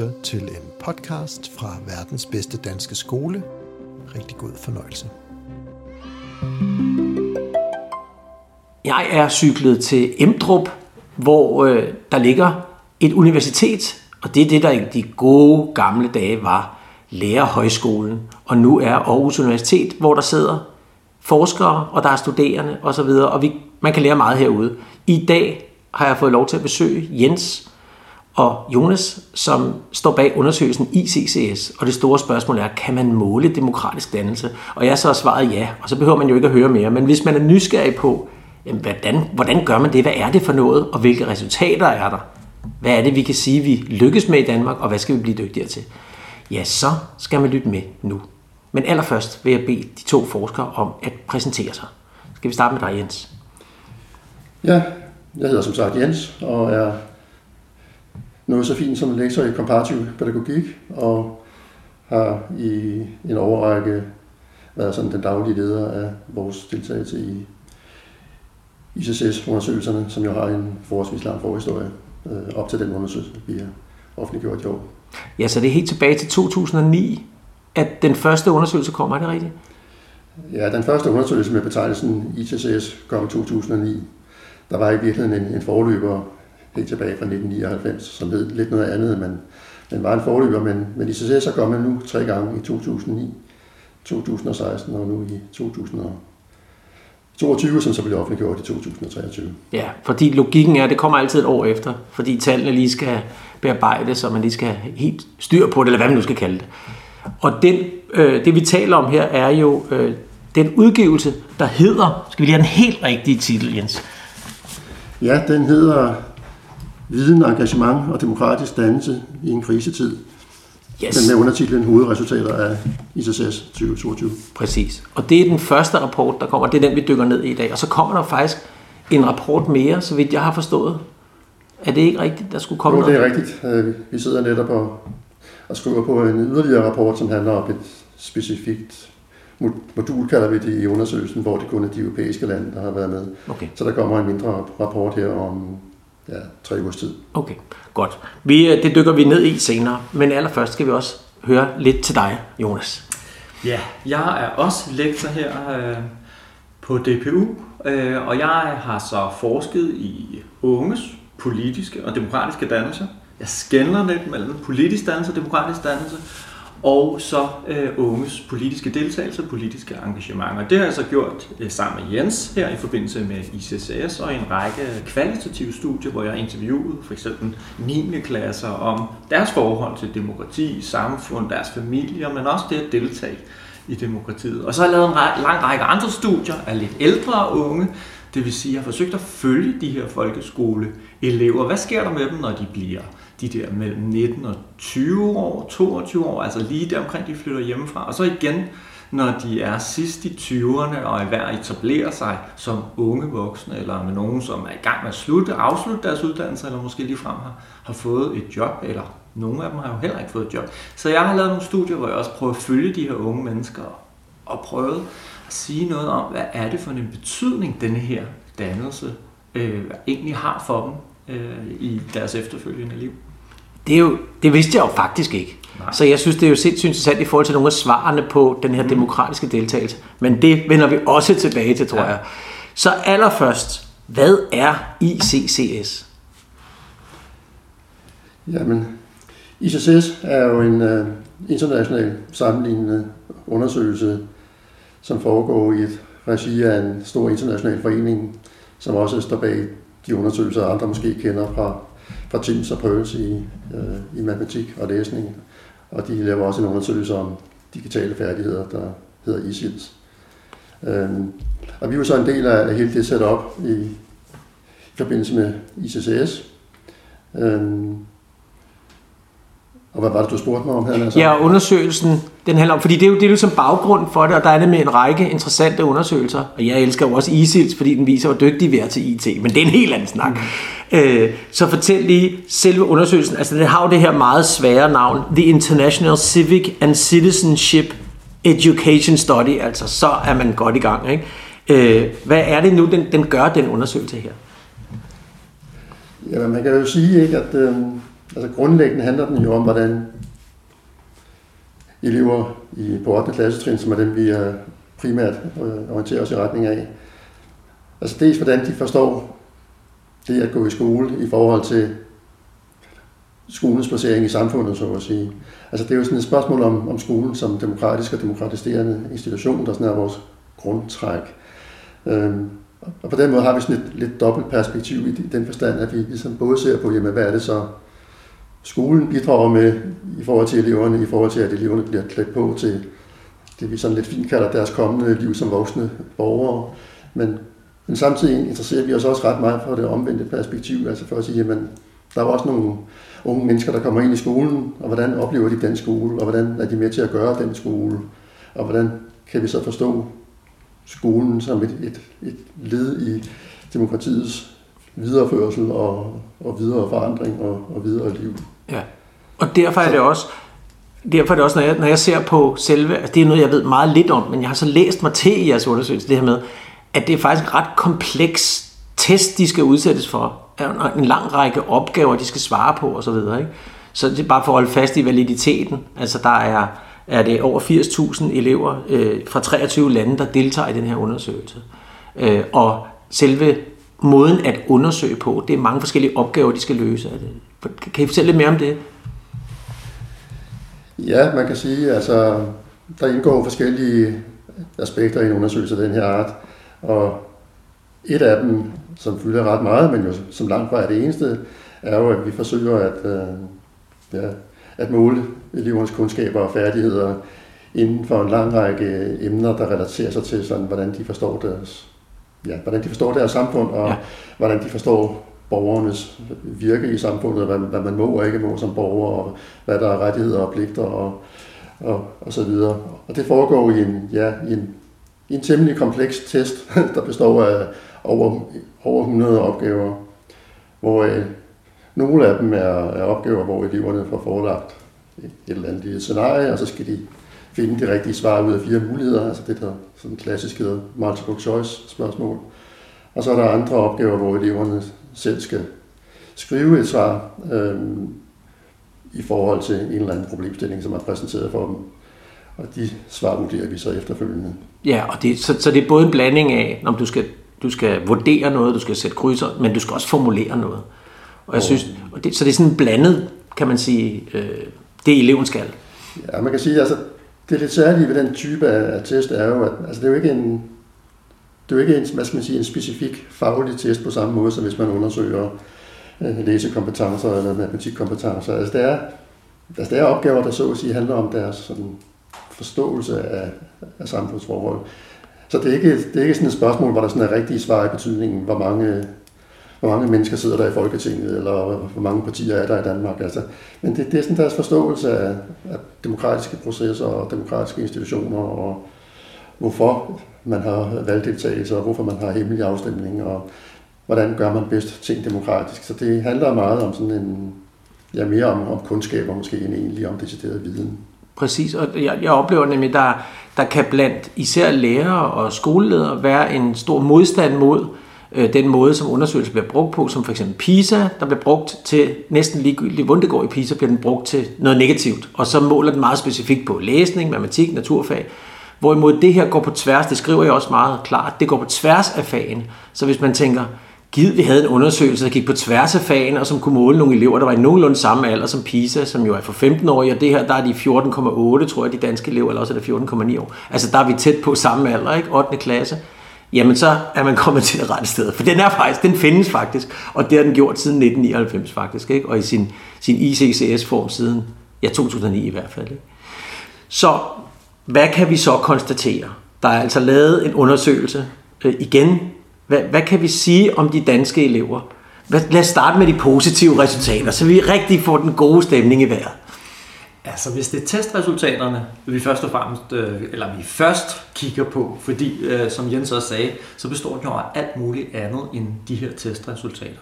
lytter til en podcast fra verdens bedste danske skole. Rigtig god fornøjelse. Jeg er cyklet til Emdrup, hvor øh, der ligger et universitet, og det er det, der i de gode gamle dage var Lærerhøjskolen, og nu er Aarhus Universitet, hvor der sidder forskere, og der er studerende osv., og vi, man kan lære meget herude. I dag har jeg fået lov til at besøge Jens, og Jonas, som står bag undersøgelsen ICCS. Og det store spørgsmål er, kan man måle demokratisk dannelse? Og jeg så har svaret ja, og så behøver man jo ikke at høre mere. Men hvis man er nysgerrig på, jamen, hvordan, hvordan gør man det? Hvad er det for noget? Og hvilke resultater er der? Hvad er det, vi kan sige, vi lykkes med i Danmark, og hvad skal vi blive dygtigere til? Ja, så skal man lytte med nu. Men allerførst vil jeg bede de to forskere om at præsentere sig. Skal vi starte med dig, Jens? Ja, jeg hedder som sagt Jens, og er noget så fint som lektor i komparativ pædagogik, og har i en overrække været sådan den daglige leder af vores deltagelse i ICCS-undersøgelserne, som jo har en forholdsvis lang forhistorie øh, op til den undersøgelse, vi har offentliggjort i år. Ja, så det er helt tilbage til 2009, at den første undersøgelse kommer, er det rigtigt? Ja, den første undersøgelse med betegnelsen ICCS kom i 2009. Der var i virkeligheden en, en forløber helt tilbage fra 1999, som hed lidt noget andet, men den var en forløber, men, men ICCS er kommet nu tre gange i 2009, 2016 og nu i 2022, som så bliver offentliggjort i 2023. Ja, fordi logikken er, at det kommer altid et år efter, fordi tallene lige skal bearbejdes, så man lige skal have helt styr på det, eller hvad man nu skal kalde det. Og den, øh, det vi taler om her er jo øh, den udgivelse, der hedder, skal vi lige have den helt rigtige titel, Jens? Ja, den hedder Viden, engagement og demokratisk dannelse i en krisetid. Yes. Den med undertitlen Hovedresultater af ICCS 2022. Præcis. Og det er den første rapport, der kommer. Det er den, vi dykker ned i i dag. Og så kommer der faktisk en rapport mere, så vidt jeg har forstået. Er det ikke rigtigt, der skulle komme Jo, det er noget? rigtigt. Øh, Vi sidder netop og, og skriver på en yderligere rapport, som handler om et specifikt mo- modul, kalder vi det i undersøgelsen, hvor det kun er de europæiske lande, der har været med. Okay. Så der kommer en mindre rapport her om ja, tre ugers tid. Okay, godt. Vi, øh, det dykker vi ned i senere, men allerførst skal vi også høre lidt til dig, Jonas. Ja, jeg er også lektor her øh, på DPU, øh, og jeg har så forsket i unges politiske og demokratiske dannelse. Jeg skændler lidt mellem politisk dannelse og demokratisk dannelse, og så øh, unges politiske deltagelse og politiske engagementer. Det har jeg så gjort øh, sammen med Jens her i forbindelse med ICCS og en række kvalitative studier, hvor jeg har interviewet for eksempel 9. klasser om deres forhold til demokrati, samfund, deres familier, men også det at deltage i demokratiet. Og så har jeg lavet en ræ- lang række andre studier af lidt ældre unge, det vil sige, at jeg har forsøgt at følge de her folkeskoleelever. Hvad sker der med dem, når de bliver de der mellem 19 og 20 år, 22 år, altså lige der omkring de flytter hjemmefra. Og så igen, når de er sidst i 20'erne og er ved at etablere sig som unge voksne, eller med nogen, som er i gang med at slutte, afslutte deres uddannelse, eller måske ligefrem har, har fået et job, eller nogle af dem har jo heller ikke fået et job. Så jeg har lavet nogle studier, hvor jeg også prøver at følge de her unge mennesker, og prøve at sige noget om, hvad er det for en betydning, denne her dannelse øh, egentlig har for dem øh, i deres efterfølgende liv. Det, er jo, det vidste jeg jo faktisk ikke. Nej. Så jeg synes, det er jo sindssygt interessant i forhold til nogle af svarene på den her demokratiske deltagelse. Men det vender vi også tilbage til, tror Ja. jeg. Så allerførst, hvad er ICCS? Jamen, ICCS er jo en uh, international sammenlignende undersøgelse, som foregår i et regi af en stor international forening, som også står bag de undersøgelser, andre måske kender fra, TIMS og Pearls i, uh, i matematik og læsning. Og de laver også en undersøgelse om digitale færdigheder, der hedder ISILS. Um, og vi er jo så en del af af hele det setup i, i forbindelse med ICCS. Um, og hvad var det, du spurgte mig om her? Altså? Ja, undersøgelsen, den handler om, fordi det er jo det er ligesom baggrund for det, og der er nemlig en række interessante undersøgelser, og jeg elsker jo også ISILS, fordi den viser, hvor dygtige vi er til IT, men det er en helt anden snak. Mm. Øh, så fortæl lige selve undersøgelsen, altså den har jo det her meget svære navn, The International Civic and Citizenship Education Study, altså så er man godt i gang, ikke? Øh, hvad er det nu, den, den gør, den undersøgelse her? Jamen, man kan jo sige, ikke, at øh, altså grundlæggende handler den jo om, hvordan elever i, på 8. klassetrin, som er dem, vi primært øh, orienterer os i retning af, altså dels hvordan de forstår det at gå i skole i forhold til skolens placering i samfundet, så at sige. Altså det er jo sådan et spørgsmål om, om skolen som demokratisk og demokratiserende institution, der sådan er vores grundtræk. Øhm, og på den måde har vi sådan et lidt dobbelt perspektiv i den forstand, at vi ligesom både ser på, jamen, hvad er det så, skolen bidrager med i forhold til eleverne, i forhold til, at eleverne bliver klædt på til det, vi sådan lidt fint kalder deres kommende liv som voksne borgere. Men, men samtidig interesserer vi os også ret meget for det omvendte perspektiv, altså for at sige, jamen, der er også nogle unge mennesker, der kommer ind i skolen, og hvordan oplever de den skole, og hvordan er de med til at gøre den skole, og hvordan kan vi så forstå skolen som et, et, et led i demokratiets videreførsel og, og videre forandring og, og videre liv. Ja, og derfor er det også, derfor er det også, når jeg, når jeg ser på selve, altså det er noget, jeg ved meget lidt om, men jeg har så læst mig til i jeres undersøgelse, det her med, at det er faktisk en ret kompleks test, de skal udsættes for. En lang række opgaver, de skal svare på osv. Ikke? Så det er bare for at holde fast i validiteten. Altså der er, er det over 80.000 elever øh, fra 23 lande, der deltager i den her undersøgelse. Øh, og selve måden at undersøge på, det er mange forskellige opgaver, de skal løse. Kan I fortælle lidt mere om det? Ja, man kan sige, altså der indgår forskellige aspekter i en undersøgelse af den her art, og et af dem, som fylder ret meget, men jo som langt fra er det eneste, er jo, at vi forsøger at, øh, ja, at måle elevernes kundskaber og færdigheder inden for en lang række emner, der relaterer sig til, sådan, hvordan de forstår deres, ja, hvordan de forstår deres samfund, og ja. hvordan de forstår borgernes virke i samfundet, hvad, hvad man må og ikke må som borger, og hvad der er rettigheder og pligter, og, og, og så videre. Og det foregår i en, ja, i en, i en temmelig kompleks test, der består af over, over 100 opgaver, hvor øh, nogle af dem er, er opgaver, hvor eleverne får forelagt et eller andet scenarie, og så skal de finde de rigtige svar ud af fire muligheder, altså det der sådan klassisk hedder multiple choice spørgsmål. Og så er der andre opgaver, hvor eleverne selv skal skrive et svar øh, i forhold til en eller anden problemstilling, som er præsenteret for dem. Og de svar vurderer vi så efterfølgende. Ja, og det, så, så det er både en blanding af, om du skal, du skal vurdere noget, du skal sætte krydser, men du skal også formulere noget. Og jeg synes, og det, så det er sådan blandet, kan man sige, øh, det eleven skal. Ja, man kan sige, altså det lidt særlige ved den type af test er jo, at altså, det er jo ikke en, det er jo ikke en, hvad skal man sige, en specifik faglig test på samme måde, som hvis man undersøger øh, læsekompetencer eller matematikkompetencer. Altså det er, altså det er opgaver, der så at sige handler om deres sådan, forståelse af, af samfundsforhold. Så det er, ikke, det er ikke sådan et spørgsmål, hvor der sådan er rigtige svar i betydningen, hvor mange, hvor mange mennesker sidder der i Folketinget, eller hvor mange partier er der i Danmark. Altså, men det, det er sådan deres forståelse af, af demokratiske processer og demokratiske institutioner, og hvorfor man har valgdeltagelse, og hvorfor man har hemmelige afstemninger, og hvordan gør man bedst ting demokratisk. Så det handler meget om sådan en, ja, mere om, om kundskaber måske end egentlig om decideret viden. Præcis, og jeg, jeg oplever nemlig, der, der kan blandt især lærere og skoleledere være en stor modstand mod øh, den måde, som undersøgelser bliver brugt på, som for eksempel PISA, der bliver brugt til næsten ligegyldigt, hvordan det går i PISA, bliver den brugt til noget negativt, og så måler den meget specifikt på læsning, matematik, naturfag, Hvorimod det her går på tværs, det skriver jeg også meget klart, det går på tværs af fagen. Så hvis man tænker, givet vi havde en undersøgelse, der gik på tværs af fagene, og som kunne måle nogle elever, der var i nogenlunde samme alder som PISA, som jo er for 15 år, og det her, der er de 14,8, tror jeg, de danske elever, eller også er det 14,9 år. Altså der er vi tæt på samme alder, ikke? 8. klasse. Jamen så er man kommet til det rette sted, for den er faktisk, den findes faktisk, og det har den gjort siden 1999 faktisk, ikke? og i sin, sin ICCS-form siden, ja 2009 i hvert fald. Ikke? Så hvad kan vi så konstatere? Der er altså lavet en undersøgelse øh, igen. Hvad, hvad kan vi sige om de danske elever? Lad os starte med de positive resultater, så vi rigtig får den gode stemning i vejret. Altså hvis det er testresultaterne, vi først og fremmest, øh, eller vi først kigger på, fordi øh, som Jens også sagde, så består den jo af alt muligt andet end de her testresultater.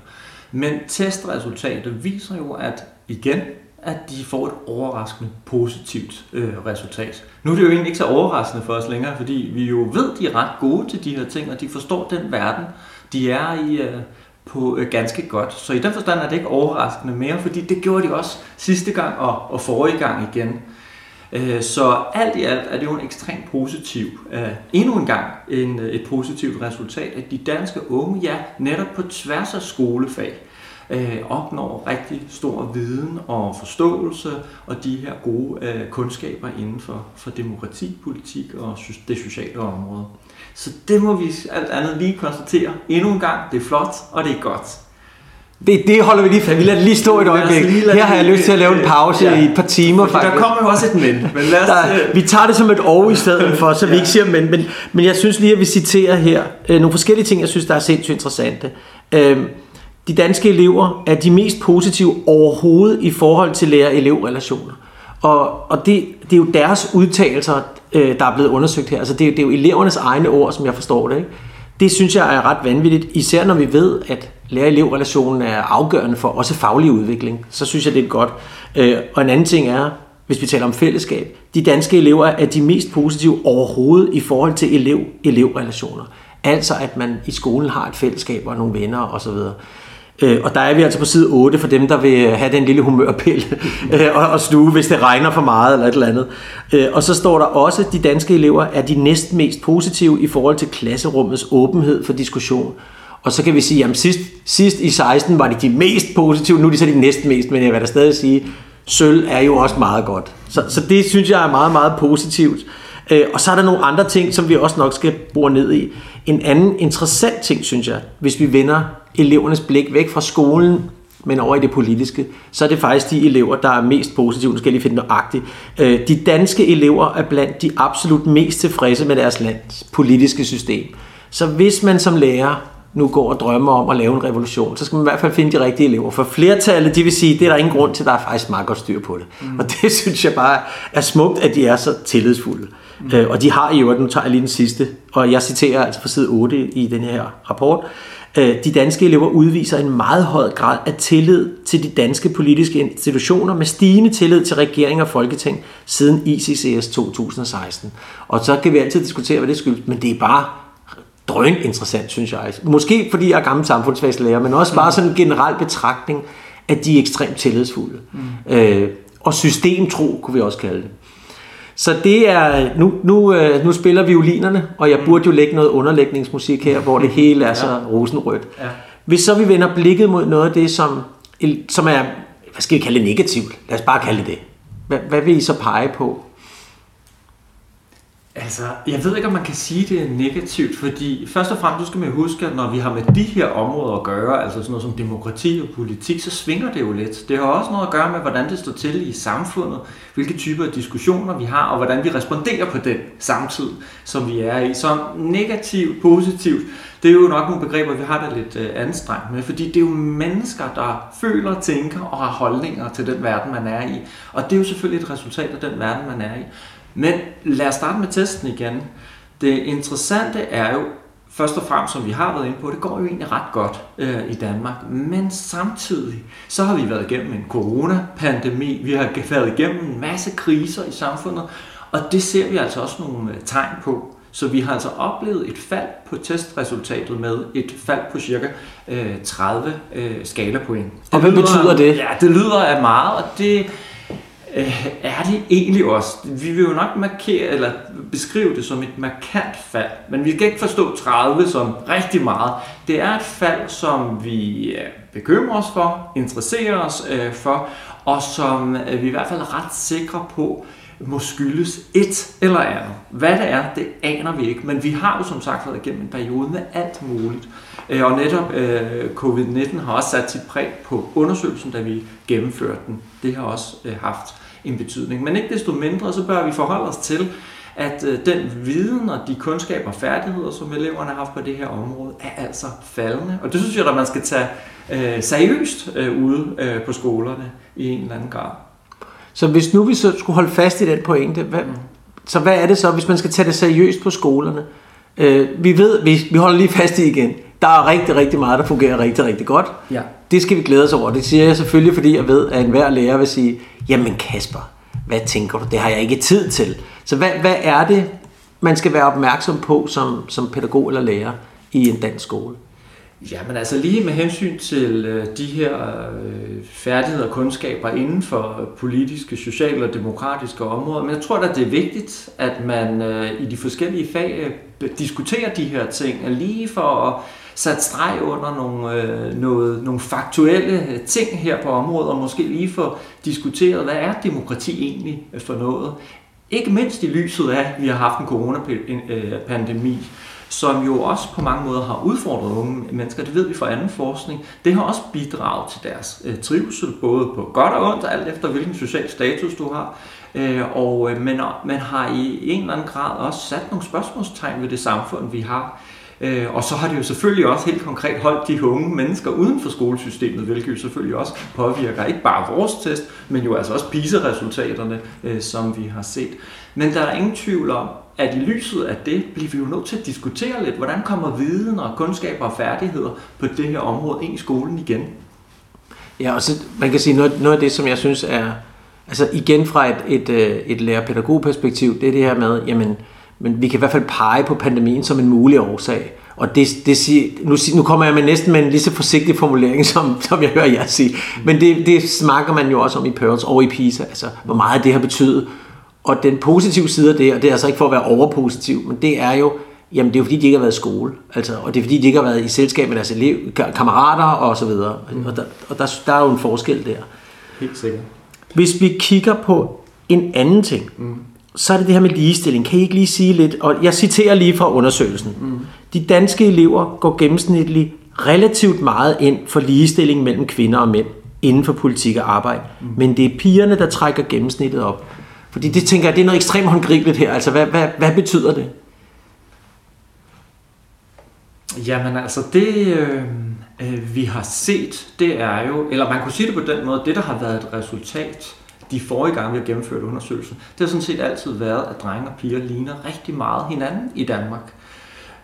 Men testresultater viser jo, at igen, at de får et overraskende positivt øh, resultat. Nu er det jo egentlig ikke så overraskende for os længere, fordi vi jo ved, de er ret gode til de her ting, og de forstår den verden, de er i, øh, på øh, ganske godt. Så i den forstand er det ikke overraskende mere, fordi det gjorde de også sidste gang og, og forrige gang igen. Øh, så alt i alt er det jo en ekstremt positiv, øh, endnu en gang en, øh, et positivt resultat, at de danske unge, ja, netop på tværs af skolefag, opnår rigtig stor viden og forståelse og de her gode kundskaber inden for, for demokrati, politik og det sociale område. Så det må vi alt andet lige konstatere endnu en gang. Det er flot, og det er godt. Det, det holder vi lige fast. Vi lader det lige stå et øjeblik. Her har jeg lyst til at lave en pause ja. i et par timer. Fordi faktisk. der kommer jo også et men. men lad os, der, vi tager det som et over i stedet for, så ja. vi ikke siger men, men. Men jeg synes lige, at vi citerer her øh, nogle forskellige ting, jeg synes, der er sindssygt interessante. Øh, de danske elever er de mest positive overhovedet i forhold til lærer-elev-relationer. Og, og det, det er jo deres udtalelser, øh, der er blevet undersøgt her. Altså det, det er jo elevernes egne ord, som jeg forstår det. Ikke? Det synes jeg er ret vanvittigt, især når vi ved, at lærer-elev-relationen er afgørende for også faglig udvikling. Så synes jeg, det er godt. Øh, og en anden ting er, hvis vi taler om fællesskab, de danske elever er de mest positive overhovedet i forhold til elev-elev-relationer. Altså at man i skolen har et fællesskab og nogle venner osv. Øh, og der er vi altså på side 8 for dem, der vil have den lille humørpille øh, og, og sluge, hvis det regner for meget eller et eller andet. Øh, og så står der også, at de danske elever er de næst mest positive i forhold til klasserummets åbenhed for diskussion. Og så kan vi sige, at sidst, sidst i 16 var de de mest positive, nu er de så de næsten mest, men jeg vil da stadig sige, sølv er jo også meget godt. Så, så det synes jeg er meget, meget positivt. Øh, og så er der nogle andre ting, som vi også nok skal bore ned i. En anden interessant ting, synes jeg, hvis vi vender elevernes blik væk fra skolen, men over i det politiske, så er det faktisk de elever, der er mest positive. Nu skal jeg lige finde nøjagtigt. Øh, de danske elever er blandt de absolut mest tilfredse med deres lands politiske system. Så hvis man som lærer nu går og drømmer om at lave en revolution, så skal man i hvert fald finde de rigtige elever. For flertallet, de vil sige, det er der ingen grund til, der er faktisk meget godt styr på det. Mm. Og det synes jeg bare er smukt, at de er så tillidsfulde. Mm. Øh, og de har i øvrigt, nu tager jeg lige den sidste, og jeg citerer altså fra side 8 i den her rapport, øh, de danske elever udviser en meget høj grad af tillid til de danske politiske institutioner med stigende tillid til regering og folketing siden ICCS 2016. Og så kan vi altid diskutere, hvad det skyldes, men det er bare drøn interessant, synes jeg. Måske fordi jeg er gammel samfundsfagslærer, men også bare sådan en generel betragtning, at de er ekstremt tillidsfulde. Mm. Øh, og systemtro, kunne vi også kalde det. Så det er, nu, nu, øh, nu spiller violinerne, og jeg burde jo lægge noget underlægningsmusik her, hvor det hele er så rosenrødt. Ja. Hvis så vi vender blikket mod noget af det, som, som er, hvad skal vi kalde det, negativt? Lad os bare kalde det det. Hvad, hvad vil I så pege på? Altså, jeg ved ikke, om man kan sige, det er negativt, fordi først og fremmest skal man huske, at når vi har med de her områder at gøre, altså sådan noget som demokrati og politik, så svinger det jo lidt. Det har også noget at gøre med, hvordan det står til i samfundet, hvilke typer af diskussioner vi har, og hvordan vi responderer på den samtid, som vi er i. Så negativt, positivt, det er jo nok nogle begreber, vi har det lidt øh, anstrengt med, fordi det er jo mennesker, der føler, tænker og har holdninger til den verden, man er i. Og det er jo selvfølgelig et resultat af den verden, man er i. Men lad os starte med testen igen. Det interessante er jo, først og fremmest, som vi har været inde på, det går jo egentlig ret godt øh, i Danmark. Men samtidig, så har vi været igennem en coronapandemi, vi har været igennem en masse kriser i samfundet, og det ser vi altså også nogle øh, tegn på. Så vi har altså oplevet et fald på testresultatet med et fald på cirka øh, 30 øh, skalapoint. Det og hvad lyder, betyder det? Ja, det lyder af meget, og det øh, er det egentlig også. Vi vil jo nok markere, eller beskrive det som et markant fald, men vi kan ikke forstå 30 som rigtig meget. Det er et fald, som vi øh, bekymrer os for, interesserer os øh, for, og som øh, vi i hvert fald er ret sikre på, må skyldes et eller andet. Hvad det er, det aner vi ikke, men vi har jo som sagt været igennem en periode med alt muligt. Øh, og netop øh, covid-19 har også sat sit præg på undersøgelsen, da vi gennemførte den. Det har også øh, haft en betydning. Men ikke desto mindre, så bør vi forholde os til, at øh, den viden og de kundskaber og færdigheder, som eleverne har haft på det her område, er altså faldende. Og det synes jeg, at man skal tage øh, seriøst øh, ude øh, på skolerne i en eller anden grad. Så hvis nu vi så skulle holde fast i den pointe, hvad, så hvad er det så, hvis man skal tage det seriøst på skolerne? Øh, vi ved, vi, vi holder lige fast i igen, der er rigtig, rigtig meget, der fungerer rigtig, rigtig godt. Ja. Det skal vi glæde os over. Det siger jeg selvfølgelig, fordi jeg ved, at enhver lærer vil sige, jamen Kasper, hvad tænker du? Det har jeg ikke tid til. Så hvad, hvad er det, man skal være opmærksom på som, som pædagog eller lærer i en dansk skole? Ja, men altså lige med hensyn til øh, de her øh, færdigheder og kundskaber inden for politiske, sociale og demokratiske områder, men jeg tror da, det er vigtigt, at man øh, i de forskellige fag diskuterer de her ting, lige for at sætte streg under nogle, øh, noget, nogle faktuelle ting her på området, og måske lige få diskuteret, hvad er demokrati egentlig for noget? Ikke mindst i lyset af, at vi har haft en coronapandemi, som jo også på mange måder har udfordret unge mennesker. Det ved vi fra anden forskning. Det har også bidraget til deres øh, trivsel, både på godt og ondt, alt efter hvilken social status du har. Øh, og, øh, men man har i en eller anden grad også sat nogle spørgsmålstegn ved det samfund, vi har. Øh, og så har det jo selvfølgelig også helt konkret holdt de unge mennesker uden for skolesystemet, hvilket jo selvfølgelig også påvirker ikke bare vores test, men jo altså også PISA-resultaterne, øh, som vi har set. Men der er ingen tvivl om, at i lyset af det bliver vi jo nødt til at diskutere lidt, hvordan kommer viden og kundskaber og færdigheder på det her område ind i skolen igen. Ja, og så man kan sige noget, noget af det, som jeg synes er, altså igen fra et, et, øh, et lærer-pædagog-perspektiv, det er det her med, jamen, men vi kan i hvert fald pege på pandemien som en mulig årsag. Og det, det siger, nu, nu kommer jeg med næsten med en lige så forsigtig formulering, som, som jeg hører jer sige. Men det, det snakker man jo også om i Pearls og i PISA, altså hvor meget det har betydet og den positive side af det, og det er altså ikke for at være overpositiv, men det er jo, jamen det er jo fordi, de ikke har været i skole. Altså, og det er fordi, de ikke har været i selskab med deres elev, kammerater og så videre. Mm. Og, der, og der, der er jo en forskel der. Helt sikkert. Hvis vi kigger på en anden ting, mm. så er det det her med ligestilling. Kan I ikke lige sige lidt? Og jeg citerer lige fra undersøgelsen. Mm. De danske elever går gennemsnitligt relativt meget ind for ligestilling mellem kvinder og mænd inden for politik og arbejde. Mm. Men det er pigerne, der trækker gennemsnittet op. Fordi det tænker jeg, det er noget ekstremt håndgribeligt her. Altså, hvad, hvad, hvad betyder det? Jamen altså, det øh, øh, vi har set, det er jo, eller man kunne sige det på den måde, det der har været et resultat de forrige gange, vi har gennemført undersøgelsen, det har sådan set altid været, at drenge og piger ligner rigtig meget hinanden i Danmark.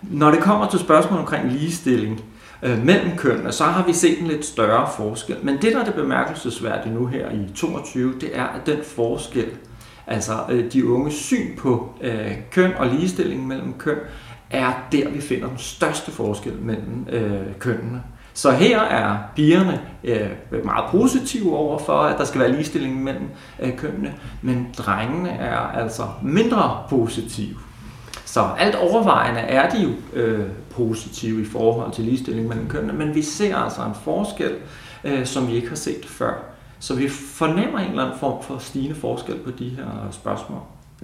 Når det kommer til spørgsmål omkring ligestilling øh, mellem kønnene, så har vi set en lidt større forskel. Men det, der er det bemærkelsesværdige nu her i 22, det er, at den forskel, Altså øh, de unge syn på øh, køn og ligestilling mellem køn, er der, vi finder den største forskel mellem øh, kønnene. Så her er pigerne øh, meget positive over for, at der skal være ligestilling mellem øh, kønnene, men drengene er altså mindre positive. Så alt overvejende er de jo øh, positive i forhold til ligestilling mellem kønnene, men vi ser altså en forskel, øh, som vi ikke har set før. Så vi fornemmer en eller anden form for stigende forskel på de her spørgsmål.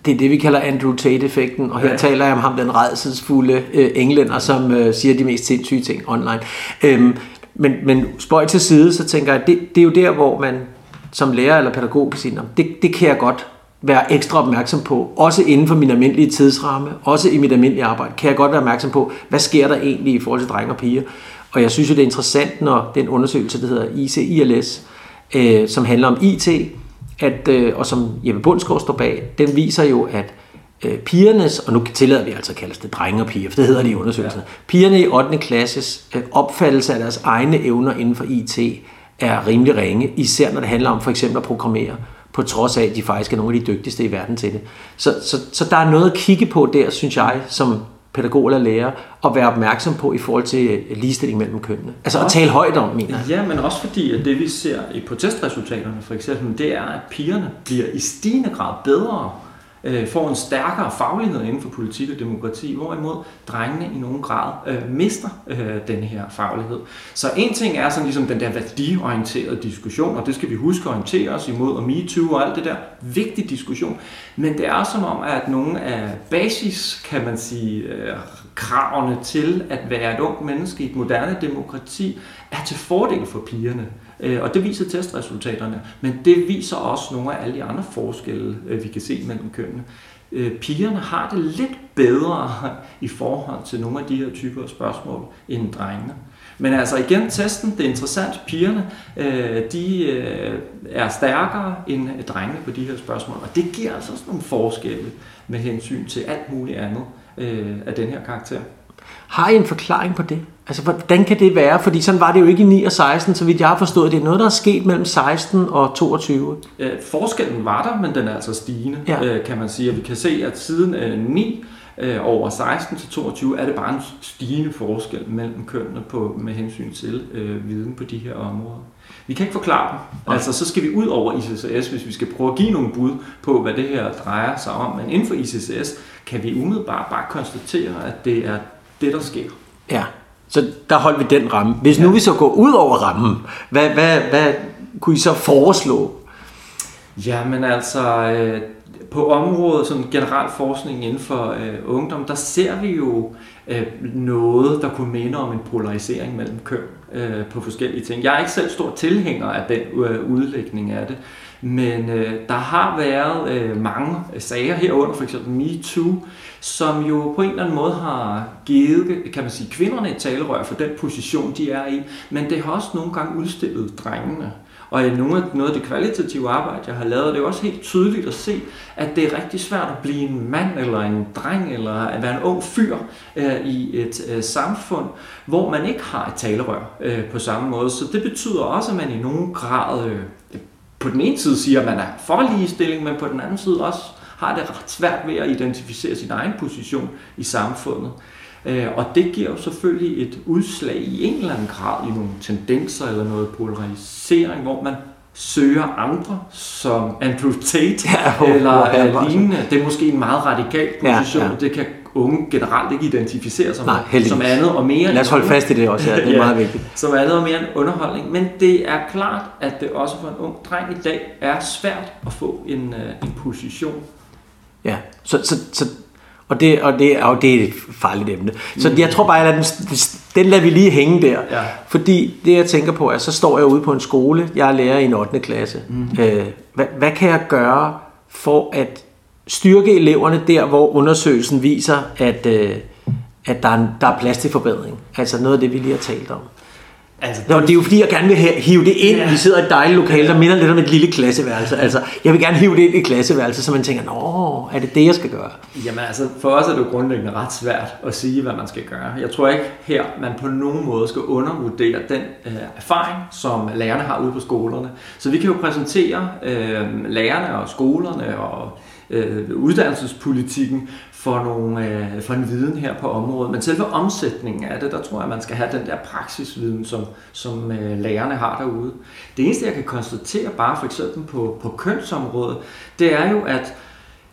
Det er det, vi kalder Andrew Tate-effekten, og her ja. taler jeg om ham, den redselsfulde øh, englænder, som øh, siger de mest sindssyge ting online. Øhm, men, men spøj til side, så tænker jeg, det, det er jo der, hvor man som lærer eller pædagog kan sige, det, det kan jeg godt være ekstra opmærksom på, også inden for min almindelige tidsramme, også i mit almindelige arbejde, kan jeg godt være opmærksom på, hvad sker der egentlig i forhold til drenge og piger. Og jeg synes jo, det er interessant, når den undersøgelse, der hedder ICILS, øh, som handler om IT, at, øh, og som Jeppe Bundsgaard står bag, den viser jo, at øh, pigernes, og nu tillader vi altså at kalde det drenge og piger, for det hedder det i undersøgelsen, ja. pigerne i 8. klasses øh, opfattelse af deres egne evner inden for IT er rimelig ringe, især når det handler om for eksempel at programmere, på trods af, at de faktisk er nogle af de dygtigste i verden til det. Så, så, så der er noget at kigge på der, synes jeg, som pædagog eller lærer at være opmærksom på i forhold til ligestilling mellem kønnene. Altså at tale højt om, mener Ja, men også fordi, at det vi ser i protestresultaterne for eksempel, det er, at pigerne bliver i stigende grad bedre øh, får en stærkere faglighed inden for politik og demokrati, hvorimod drengene i nogen grad øh, mister øh, den her faglighed. Så en ting er sådan ligesom den der værdiorienterede diskussion, og det skal vi huske at orientere os imod, og MeToo og alt det der, vigtig diskussion. Men det er som om, at nogle af basis, kan man sige, øh, kravene til at være et ung menneske i et moderne demokrati, er til fordel for pigerne. Øh, og det viser testresultaterne, men det viser også nogle af alle de andre forskelle, øh, vi kan se mellem kønnene. Øh, pigerne har det lidt bedre i forhold til nogle af de her typer af spørgsmål end drengene. Men altså igen, testen, det er interessant. Pigerne, øh, de øh, er stærkere end drengene på de her spørgsmål. Og det giver altså også nogle forskelle med hensyn til alt muligt andet af den her karakter. Har I en forklaring på det? Altså, hvordan kan det være? Fordi sådan var det jo ikke i 9 og 16, så vidt jeg har forstået. Det er noget, der er sket mellem 16 og 22. Øh, forskellen var der, men den er altså stigende, ja. øh, kan man sige. Og vi kan se, at siden øh, 9 øh, over 16 til 22 er det bare en stigende forskel mellem kønnene på, med hensyn til øh, viden på de her områder. Vi kan ikke forklare dem. Altså, så skal vi ud over ICCS, hvis vi skal prøve at give nogle bud på, hvad det her drejer sig om. Men inden for ICCS kan vi umiddelbart bare konstatere, at det er det, der sker. Ja, så der holdt vi den ramme. Hvis nu vi så går ud over rammen, hvad, hvad, hvad kunne I så foreslå? Jamen altså, øh, på området som generel forskning inden for øh, ungdom, der ser vi jo øh, noget, der kunne minde om en polarisering mellem køn øh, på forskellige ting. Jeg er ikke selv stor tilhænger af den øh, udlægning af det, men øh, der har været øh, mange sager herunder, for eksempel MeToo, som jo på en eller anden måde har givet, kan man sige, kvinderne et talerør for den position, de er i, men det har også nogle gange udstillet drengene. Og i nogle af, noget af det kvalitative arbejde, jeg har lavet, det er også helt tydeligt at se, at det er rigtig svært at blive en mand eller en dreng eller at være en ung fyr øh, i et øh, samfund, hvor man ikke har et talerør øh, på samme måde. Så det betyder også, at man i nogen grad øh, på den ene side siger, at man er for ligestilling, men på den anden side også har det ret svært ved at identificere sin egen position i samfundet. Øh, og det giver jo selvfølgelig et udslag i en eller anden grad i nogle tendenser eller noget polarisering, hvor man søger andre som Andrew Tate ja, oh, eller oh, lignende. Det er måske en meget radikal position. Ja, ja. Det kan unge generelt ikke identificere sig Nej, med, som andet og mere. Lad os holde fast i det også, ja, det er ja, meget vigtigt. Som andet og mere en underholdning. Men det er klart, at det også for en ung dreng i dag er svært at få en, en position. Ja, så, så, så og det, og det, og det er et farligt emne. Så mm. jeg tror bare, at den, den lader vi lige hænge der. Ja. Fordi det, jeg tænker på, er, så står jeg ude på en skole, jeg er lærer i en 8. klasse. Mm. Øh, hvad, hvad kan jeg gøre for at styrke eleverne der, hvor undersøgelsen viser, at, øh, at der, er, der er plads til forbedring? Altså noget af det, vi lige har talt om. Altså, det, det er jo fordi, jeg gerne vil hive det ind. Ja. Vi sidder i et dejligt lokale, der minder lidt om et lille klasseværelse. Altså, jeg vil gerne hive det ind i klasseværelse, så man tænker, nå, er det det, jeg skal gøre? Jamen altså, for os er det jo grundlæggende ret svært at sige, hvad man skal gøre. Jeg tror ikke her, man på nogen måde skal undervurdere den øh, erfaring, som lærerne har ude på skolerne. Så vi kan jo præsentere øh, lærerne og skolerne og øh, uddannelsespolitikken for, nogle, øh, for en viden her på området. Men selve omsætningen af det, der tror jeg, man skal have den der praksisviden, som, som øh, lærerne har derude. Det eneste, jeg kan konstatere bare for eksempel på, på kønsområdet, det er jo, at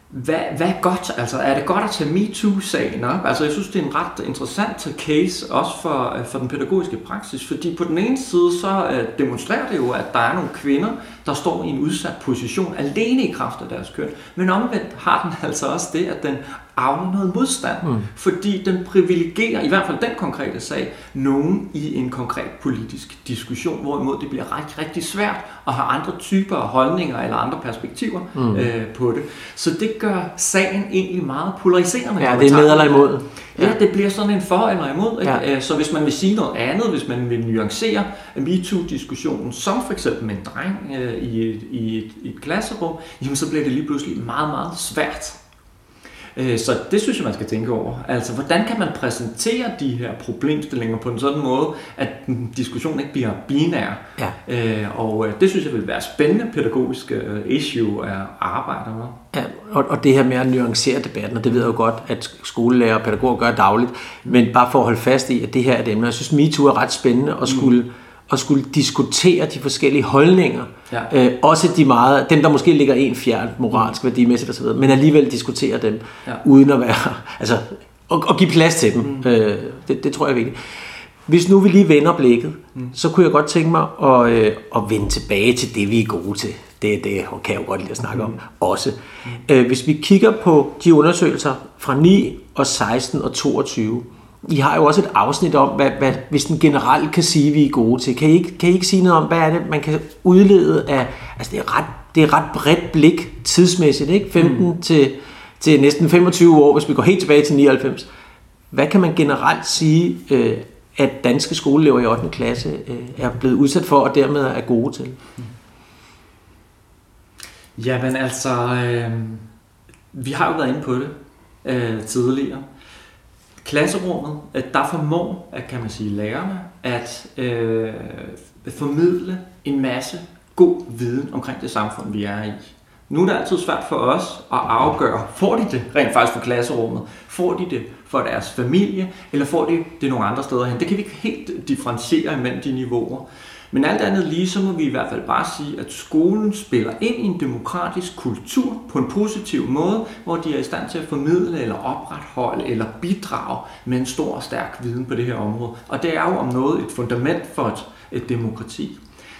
hvad, hvad er godt? Altså, er det godt at tage MeToo-sagen op? Altså, jeg synes, det er en ret interessant case, også for, øh, for den pædagogiske praksis, fordi på den ene side, så øh, demonstrerer det jo, at der er nogle kvinder, der står i en udsat position, alene i kraft af deres køn. Men omvendt har den altså også det, at den afler noget modstand, mm. fordi den privilegerer, i hvert fald den konkrete sag, nogen i en konkret politisk diskussion, hvorimod det bliver rigtig, rigtig svært at have andre typer af holdninger eller andre perspektiver mm. øh, på det. Så det gør sagen egentlig meget polariserende. Ja, det er med eller imod. Ja. ja, det bliver sådan en for eller imod. Ikke? Ja. Øh, så hvis man vil sige noget andet, hvis man vil nuancere MeToo-diskussionen, som for eksempel med en dreng øh, i, et, i, et, i et klasserum, jamen så bliver det lige pludselig meget, meget svært så det synes jeg, man skal tænke over. Altså, hvordan kan man præsentere de her problemstillinger på en sådan måde, at diskussionen ikke bliver binær? Ja. Øh, og øh, det synes jeg vil være spændende pædagogisk issue at arbejde med. Ja, og, og det her med at nuancere debatten, og det ved jeg jo godt, at skolelærer og pædagoger gør dagligt, men bare for at holde fast i, at det her er et emne. Jeg synes, MeToo er ret spændende at skulle mm at skulle diskutere de forskellige holdninger. Ja. Øh, også de meget, dem der måske ligger en fjern moralsk, værdimæssigt osv., men alligevel diskutere dem, ja. uden at være, altså, og, og give plads til dem. Mm. Øh, det, det tror jeg er vigtigt. Hvis nu vi lige vender blikket, mm. så kunne jeg godt tænke mig at, øh, at vende tilbage til det, vi er gode til. Det, det kan jeg jo godt lide at snakke mm. om også. Mm. Øh, hvis vi kigger på de undersøgelser fra 9 og 16 og 22, i har jo også et afsnit om, hvad, hvad, hvis den generelt kan sige, vi er gode til. Kan I, ikke, kan I ikke sige noget om, hvad er det, man kan udlede af... Altså, det er ret, det er ret bredt blik tidsmæssigt, ikke? 15 mm. til, til næsten 25 år, hvis vi går helt tilbage til 99. Hvad kan man generelt sige, øh, at danske skoleelever i 8. klasse øh, er blevet udsat for, og dermed er gode til? Jamen altså, øh, vi har jo været inde på det øh, tidligere klasserummet, at der formår, at kan man sige, lærerne at øh, formidle en masse god viden omkring det samfund, vi er i. Nu er det altid svært for os at afgøre, får de det rent faktisk for klasserummet? Får de det for deres familie, eller får de det nogle andre steder hen? Det kan vi ikke helt differentiere imellem de niveauer. Men alt andet lige, så må vi i hvert fald bare sige, at skolen spiller ind i en demokratisk kultur på en positiv måde, hvor de er i stand til at formidle eller opretholde eller bidrage med en stor og stærk viden på det her område. Og det er jo om noget et fundament for et, et demokrati.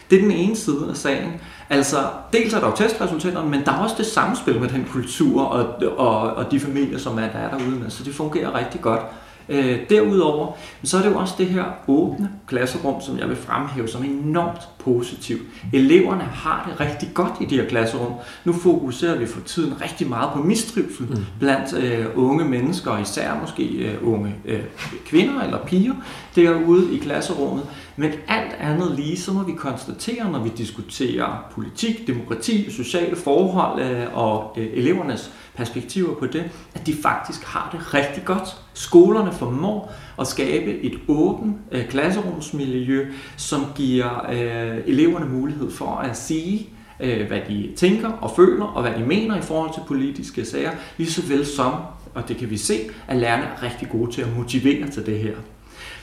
Det er den ene side af sagen. Altså, dels er der jo testresultater, men der er også det samspil med den kultur og, og, og de familier, som er der, er derude med. Så det fungerer rigtig godt. Øh, derudover, så er det jo også det her åbne klasserum, som jeg vil fremhæve som enormt positivt. Eleverne har det rigtig godt i de her klasserum. Nu fokuserer vi for tiden rigtig meget på mistrivsel mm. blandt øh, unge mennesker, især måske øh, unge øh, kvinder eller piger derude i klasserummet. Men alt andet lige, så må vi konstatere, når vi diskuterer politik, demokrati, sociale forhold øh, og øh, elevernes perspektiver på det, at de faktisk har det rigtig godt. Skolerne formår at skabe et åbent øh, klasserumsmiljø, som giver øh, eleverne mulighed for at sige, øh, hvad de tænker og føler, og hvad de mener i forhold til politiske sager, lige så vel som, og det kan vi se, at lærerne er rigtig gode til at motivere til det her.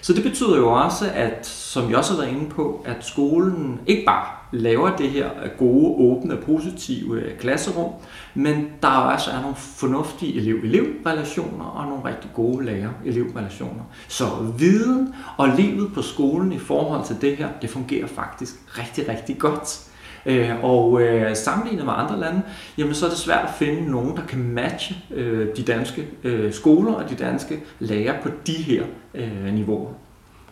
Så det betyder jo også, at, som jeg også har været inde på, at skolen ikke bare laver det her gode, åbne, positive øh, klasserum, men der også er nogle fornuftige elev-elev-relationer og nogle rigtig gode lærer-elev-relationer. Så viden og livet på skolen i forhold til det her, det fungerer faktisk rigtig, rigtig godt. Øh, og øh, sammenlignet med andre lande, jamen så er det svært at finde nogen, der kan matche øh, de danske øh, skoler og de danske lærere på de her øh, niveauer.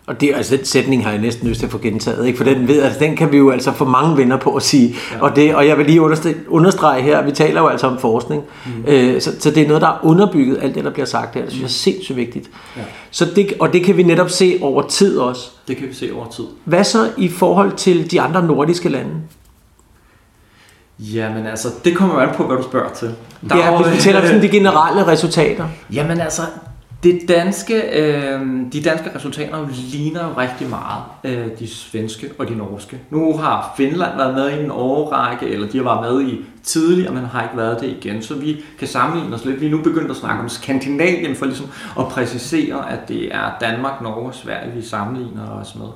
Og det, altså, den sætning har jeg næsten lyst til at få gentaget, ikke? for den, ved, altså, den kan vi jo altså få mange venner på at sige. Ja. Og, det, og jeg vil lige understrege, understrege her, vi taler jo altså om forskning, mm. øh, så, så det er noget, der er underbygget, alt det, der bliver sagt her. Det synes jeg er sindssygt vigtigt. Ja. Så det, og det kan vi netop se over tid også. Det kan vi se over tid. Hvad så i forhold til de andre nordiske lande? Jamen altså, det kommer jo an på, hvad du spørger til. Der ja, hvis vi tæller sådan de generelle resultater. Jamen altså, det danske, øh, de danske resultater ligner jo rigtig meget øh, de svenske og de norske. Nu har Finland været med i en årrække, eller de har været med i tidligere, men har ikke været det igen. Så vi kan sammenligne os lidt. Vi er nu begyndt at snakke om Skandinavien for ligesom at præcisere, at det er Danmark, Norge og Sverige, vi sammenligner os med.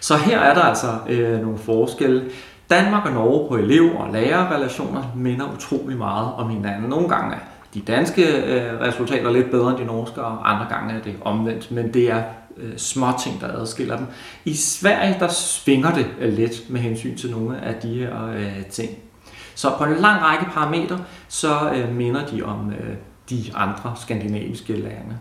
Så her er der altså øh, nogle forskelle. Danmark og Norge på elev- og lærerrelationer minder utrolig meget om hinanden. Nogle gange er de danske øh, resultater lidt bedre end de norske, og andre gange er det omvendt, men det er øh, små ting, der adskiller dem. I Sverige, der svinger det øh, lidt med hensyn til nogle af de her øh, ting. Så på en lang række parametre, så øh, minder de om øh, de andre skandinaviske lande.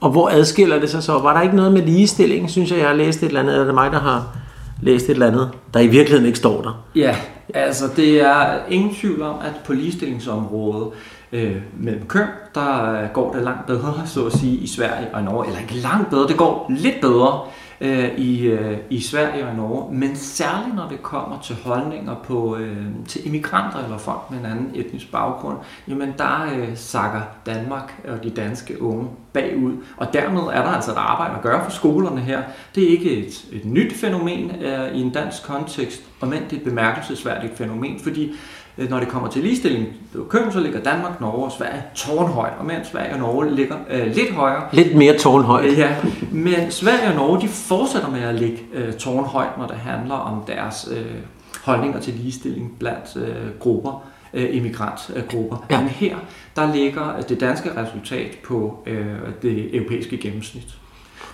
Og hvor adskiller det sig så? Var der ikke noget med ligestilling, synes jeg, jeg har læst et eller andet, eller er det mig, der har læst et eller andet, der i virkeligheden ikke står der? Ja, altså det er ingen tvivl om, at på ligestillingsområdet, øh, mellem køn, der øh, går det langt bedre, så at sige, i Sverige og Norge. Eller ikke langt bedre, det går lidt bedre øh, i, øh, i Sverige og Norge. Men særligt når det kommer til holdninger på, øh, til immigranter eller folk med en anden etnisk baggrund, jamen der øh, sakker Danmark og de danske unge bagud. Og dermed er der altså et arbejde at gøre for skolerne her. Det er ikke et, et nyt fænomen øh, i en dansk kontekst, og men det er et bemærkelsesværdigt fænomen, fordi når det kommer til ligestilling på køn, så ligger Danmark, Norge og Sverige tårnhøjt, og mens Sverige og Norge ligger øh, lidt højere. Lidt mere tårnhøjt. Ja, men Sverige og Norge de fortsætter med at ligge øh, tårnhøjt, når det handler om deres øh, holdninger til ligestilling blandt øh, grupper øh, immigrantgrupper. Ja. Men her, der ligger det danske resultat på øh, det europæiske gennemsnit.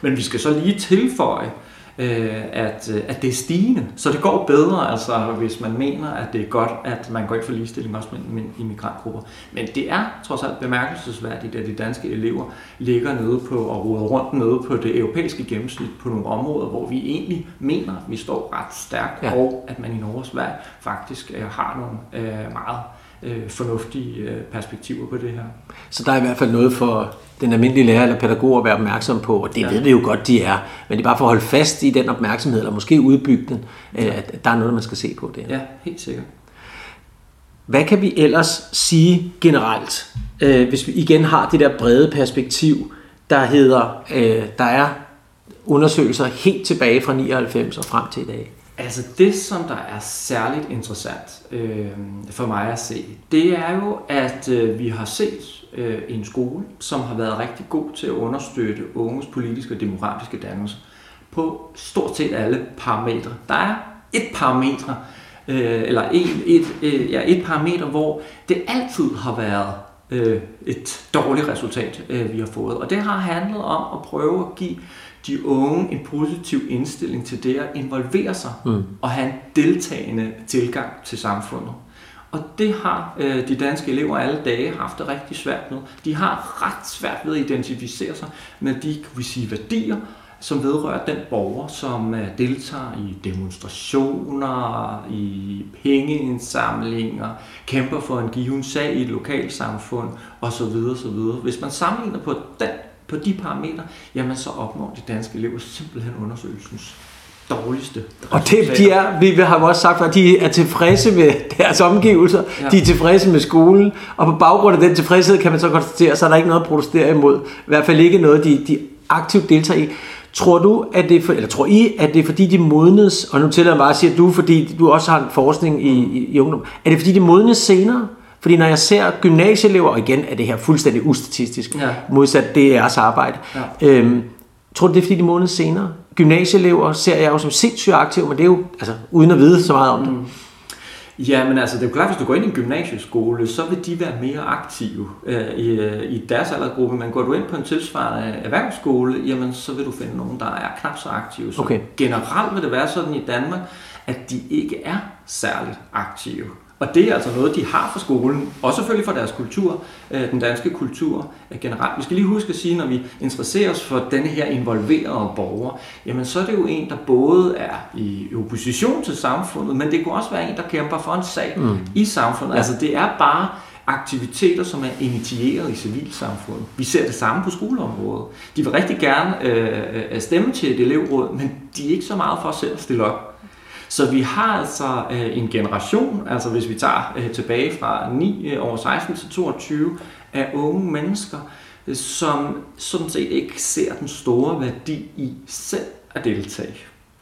Men vi skal så lige tilføje, øh, at, øh, at det er stigende. Så det går bedre, altså, hvis man mener, at det er godt, at man går ind for ligestilling også med, med immigrantgrupper. Men det er trods alt bemærkelsesværdigt, at de danske elever ligger nede på og roder rundt nede på det europæiske gennemsnit på nogle områder, hvor vi egentlig mener, at vi står ret stærkt, ja. og at man i Norge og Sverige faktisk øh, har nogle øh, meget øh, fornuftige øh, perspektiver på det her. Så der er i hvert fald noget for den almindelige lærer eller pædagog at være opmærksom på, og det ja. ved vi jo godt, de er, men det er bare for at holde fast i den opmærksomhed, eller måske udbygge den, øh, ja. at der er noget, man skal se på det. Ja, helt sikkert. Hvad kan vi ellers sige generelt, øh, hvis vi igen har det der brede perspektiv, der hedder, øh, der er undersøgelser helt tilbage fra 99 og frem til i dag. Altså det, som der er særligt interessant øh, for mig at se, det er jo, at øh, vi har set øh, en skole, som har været rigtig god til at understøtte unges politiske og demokratiske dannelse på stort set alle parametre. Der er et parametre, øh, eller et, et, øh, ja, et parameter, hvor det altid har været øh, et dårligt resultat, øh, vi har fået. Og det har handlet om at prøve at give de unge en positiv indstilling til det at involvere sig mm. og have en deltagende tilgang til samfundet. Og det har øh, de danske elever alle dage haft det rigtig svært med. De har ret svært ved at identificere sig med de kan vi sige, værdier, som vedrører den borger, som øh, deltager i demonstrationer, i pengeindsamlinger, kæmper for en given sag i et lokalsamfund osv. osv. Hvis man sammenligner på, den, på de parametre, jamen så opnår de danske elever simpelthen undersøgelsens dårligste Og det, de er, vi har jo også sagt, at de er tilfredse med deres omgivelser, ja. de er tilfredse med skolen, og på baggrund af den tilfredshed kan man så konstatere, så er der ikke noget at protestere imod. I hvert fald ikke noget, de, de aktivt deltager i. Tror du, at det er for, eller tror I, at det er fordi, de modnes, og nu tæller jeg bare at sige, at du, fordi du også har en forskning i, i, i ungdom, er det fordi, de modnes senere? Fordi når jeg ser gymnasieelever, og igen er det her fuldstændig ustatistisk, ja. modsat det jeres arbejde, ja. øhm, tror du, det er fordi, de modnes senere? Gymnasieelever ser jeg jo som sindssygt aktive, men det er jo altså, uden at vide så meget om det. Mm. Ja, men altså, det er jo klart, hvis du går ind i en gymnasieskole, så vil de være mere aktive øh, i, øh, i deres aldersgruppe. Men går du ind på en tilsvarende erhvervsskole, jamen, så vil du finde nogen, der er knap så aktive. Så okay. generelt vil det være sådan i Danmark, at de ikke er særligt aktive. Og det er altså noget, de har fra skolen, og selvfølgelig fra deres kultur, øh, den danske kultur generelt. Vi skal lige huske at sige, når vi interesserer os for denne her involverede borger, jamen så er det jo en, der både er i opposition til samfundet, men det kunne også være en, der kæmper for en sag mm. i samfundet. Altså det er bare aktiviteter, som er initieret i civilsamfundet. Vi ser det samme på skoleområdet. De vil rigtig gerne øh, øh stemme til et elevråd, men de er ikke så meget for selv at stille op. Så vi har altså øh, en generation, altså hvis vi tager øh, tilbage fra 9 øh, over 16 til 22, af unge mennesker, øh, som sådan set ikke ser den store værdi i selv at deltage.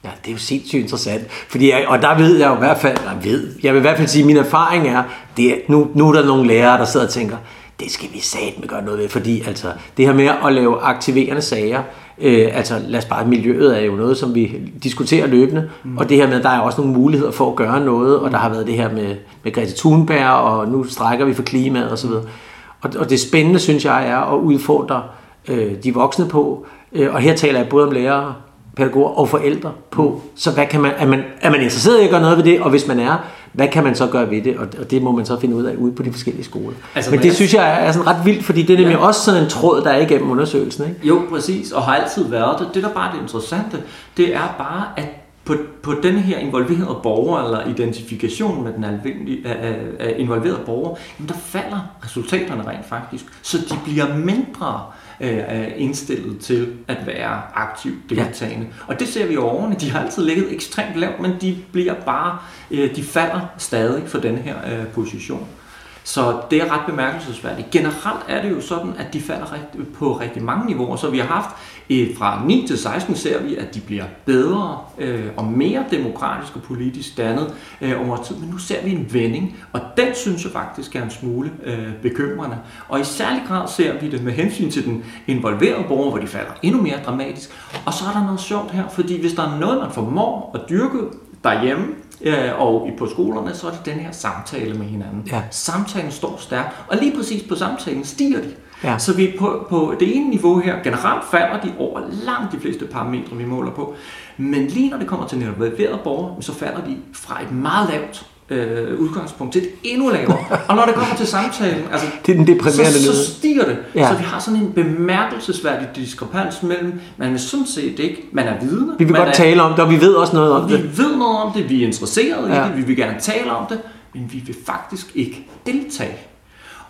Ja, det er jo sindssygt interessant. Fordi jeg, og der ved jeg jo i hvert fald, jeg ved, jeg vil i hvert fald sige, at min erfaring er, det er nu, nu er der nogle lærere, der sidder og tænker, det skal vi satme gøre noget ved, fordi altså, det her med at lave aktiverende sager, Øh, altså lad os bare, miljøet er jo noget, som vi diskuterer løbende, mm. og det her med, der er også nogle muligheder for at gøre noget, og der har været det her med, med Greta Thunberg, og nu strækker vi for klimaet osv. Og, og det spændende, synes jeg, er at udfordre øh, de voksne på, øh, og her taler jeg både om lærere, pædagoger og forældre på, så hvad kan man, er, man, er man interesseret i at gøre noget ved det, og hvis man er, hvad kan man så gøre ved det? Og det må man så finde ud af ude på de forskellige skoler. Altså, Men det jeg... synes jeg er sådan ret vildt, fordi det er nemlig ja. også sådan en tråd, der er igennem undersøgelsen. Ikke? Jo, præcis, og har altid været det. Det, der bare er det interessante, det er bare, at på, på denne her involverede borger, eller identifikation med den almindelige, uh, uh, involverede borger, jamen der falder resultaterne rent faktisk. Så de bliver mindre Øh, er indstillet til at være aktivt deltagende. Ja. Og det ser vi over årene. De har altid ligget ekstremt lavt, men de bliver bare, øh, de falder stadig for den her øh, position. Så det er ret bemærkelsesværdigt. Generelt er det jo sådan, at de falder på rigtig mange niveauer. Så vi har haft fra 9 til 16 ser vi, at de bliver bedre øh, og mere demokratisk og politisk dannet øh, over tid. Men nu ser vi en vending, og den synes jeg faktisk er en smule øh, bekymrende. Og i særlig grad ser vi det med hensyn til den involverede borger, hvor de falder endnu mere dramatisk. Og så er der noget sjovt her, fordi hvis der er noget, man formår at dyrke derhjemme, øh, og på skolerne, så er det den her samtale med hinanden. Ja. Samtalen står stærkt, og lige præcis på samtalen stiger de. Ja. Så vi på, på det ene niveau her, generelt falder de over langt de fleste parametre, vi måler på. Men lige når det kommer til involverede borgere, så falder de fra et meget lavt øh, udgangspunkt til et endnu lavere. Og når det kommer til samtalen, altså, det er den deprimerende så, så stiger det. Ja. Så vi har sådan en bemærkelsesværdig diskrepans mellem, man vil sådan set ikke, man er vidne. Vi vil godt er, tale om det, og vi ved også noget om vi det. Vi ved noget om det, vi er interesserede ja. i det, vi vil gerne tale om det, men vi vil faktisk ikke deltage.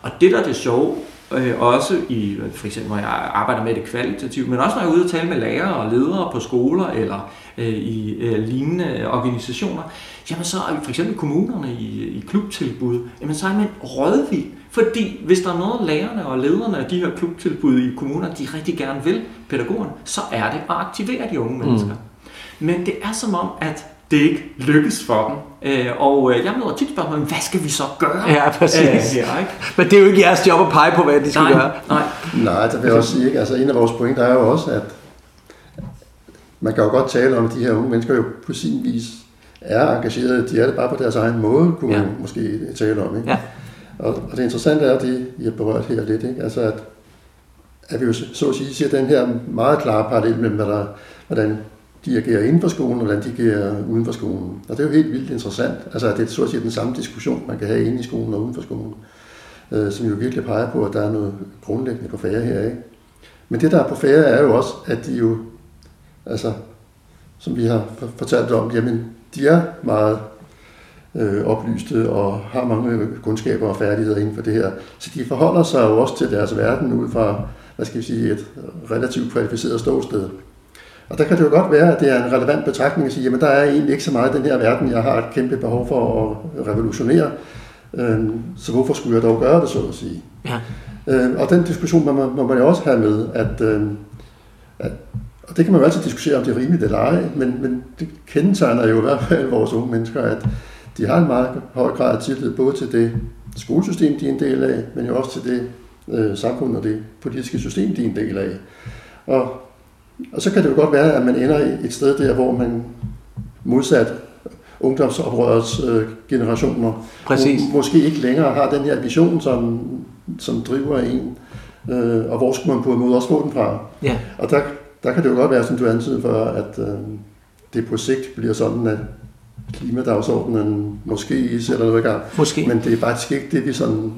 Og det der er det sjove, øh, også i, for eksempel når jeg arbejder med det kvalitativt, men også når jeg er ude og tale med lærere og ledere på skoler eller øh, i øh, lignende organisationer, jamen så er vi for eksempel kommunerne i, i klubtilbud, jamen så er man rådvild. Fordi hvis der er noget, lærerne og lederne af de her klubtilbud i kommuner, de rigtig gerne vil, pædagogerne, så er det at aktivere de unge mennesker. Mm. Men det er som om, at det ikke lykkes for dem. Øh, og øh, jeg møder tit spørgsmålet, hvad skal vi så gøre? Ja, præcis. Øh, her, ikke? Men det er jo ikke jeres job at pege på, hvad de skal Nej, gøre. nej. Nej, det vil jeg også sige. Ikke? Altså, en af vores pointer er jo også, at man kan jo godt tale om, at de her unge mennesker jo på sin vis er engagerede. De er det bare på deres egen måde, kunne Ja. man måske tale om. Ikke? Ja. Og, og det interessante er, det I har berørt her lidt, ikke? Altså at, at vi jo så at sige ser den her meget klare parallel mellem, hvad der, hvordan de agerer inden for skolen, og hvordan de agerer uden for skolen. Og det er jo helt vildt interessant. Altså at det er så at sige den samme diskussion, man kan have inde i skolen og uden for skolen, øh, som jo virkelig peger på, at der er noget grundlæggende på færre her. Ikke? Men det, der er på færre, er jo også, at de jo, altså, som vi har fortalt om, jamen, de er meget øh, oplyste og har mange øh, kundskaber og færdigheder inden for det her. Så de forholder sig jo også til deres verden ud fra, hvad skal vi sige, et relativt kvalificeret ståsted. Og der kan det jo godt være, at det er en relevant betragtning at sige, jamen der er egentlig ikke så meget i den her verden, jeg har et kæmpe behov for at revolutionere. Øh, så hvorfor skulle jeg dog gøre det, så at sige? Ja. Øh, og den diskussion må man, må man jo også have med, at, øh, at og det kan man jo altid diskutere, om det er rimeligt eller ej, men, men det kendetegner jo i hvert fald vores unge mennesker, at de har en meget høj grad af tillid både til det skolesystem, de er en del af, men jo også til det øh, samfund og det politiske system, de er en del af. Og, og så kan det jo godt være, at man ender et sted der, hvor man modsat ungdomsoprørets øh, generationer Præcis. må, måske ikke længere har den her vision, som, som driver en, øh, og hvor skulle man på en måde også få den fra. Ja. Og der, der kan det jo godt være, som du antydede før, at øh, det på sigt bliver sådan, at klimadagsordenen måske sætter noget i gang. Måske. Men det er faktisk ikke det, vi sådan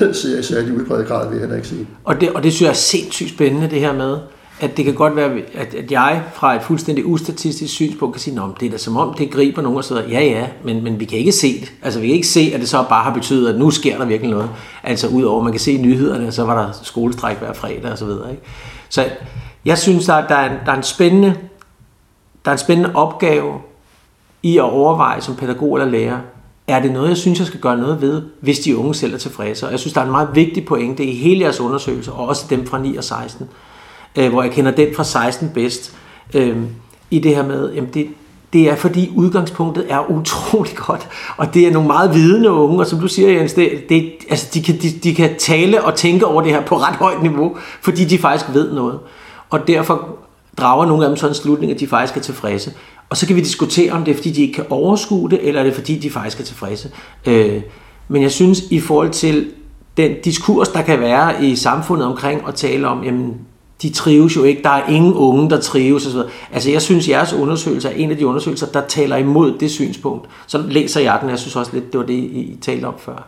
ser i særlig udbredt grad, vil jeg heller ikke sige. Og det, og det synes jeg er sindssygt spændende, det her med, at det kan godt være, at, at jeg fra et fuldstændig ustatistisk synspunkt kan sige, at det er da som om, det griber nogen og så. Ja, ja, men, men vi kan ikke se det. Altså, vi kan ikke se, at det så bare har betydet, at nu sker der virkelig noget. Altså, udover, at man kan se i nyhederne, og så var der skolestræk hver fredag og så videre. Ikke? Så jeg synes, der, er- der, er, en, der, er en spændende, der er en spændende opgave i at overveje som pædagog eller lærer, er det noget, jeg synes, jeg skal gøre noget ved, hvis de unge selv er tilfredse? Og jeg synes, der er en meget vigtig pointe i hele jeres undersøgelse, og også dem fra 9 og 16, øh, hvor jeg kender den fra 16 bedst, øh, i det her med, jamen det, det er fordi udgangspunktet er utrolig godt, og det er nogle meget vidende unge, og som du siger, Jens, det, det, altså de, kan, de, de kan tale og tænke over det her på ret højt niveau, fordi de faktisk ved noget. Og derfor drager nogle af dem sådan en slutning, at de faktisk er tilfredse. Og så kan vi diskutere, om det er, fordi de ikke kan overskue det, eller er det, fordi de faktisk er tilfredse. Øh, men jeg synes, i forhold til den diskurs, der kan være i samfundet omkring at tale om, jamen, de trives jo ikke, der er ingen unge, der trives osv. Altså jeg synes, jeres undersøgelse er en af de undersøgelser, der taler imod det synspunkt. Så læser jeg den, jeg synes også lidt, det var det, I talte om før. Jeg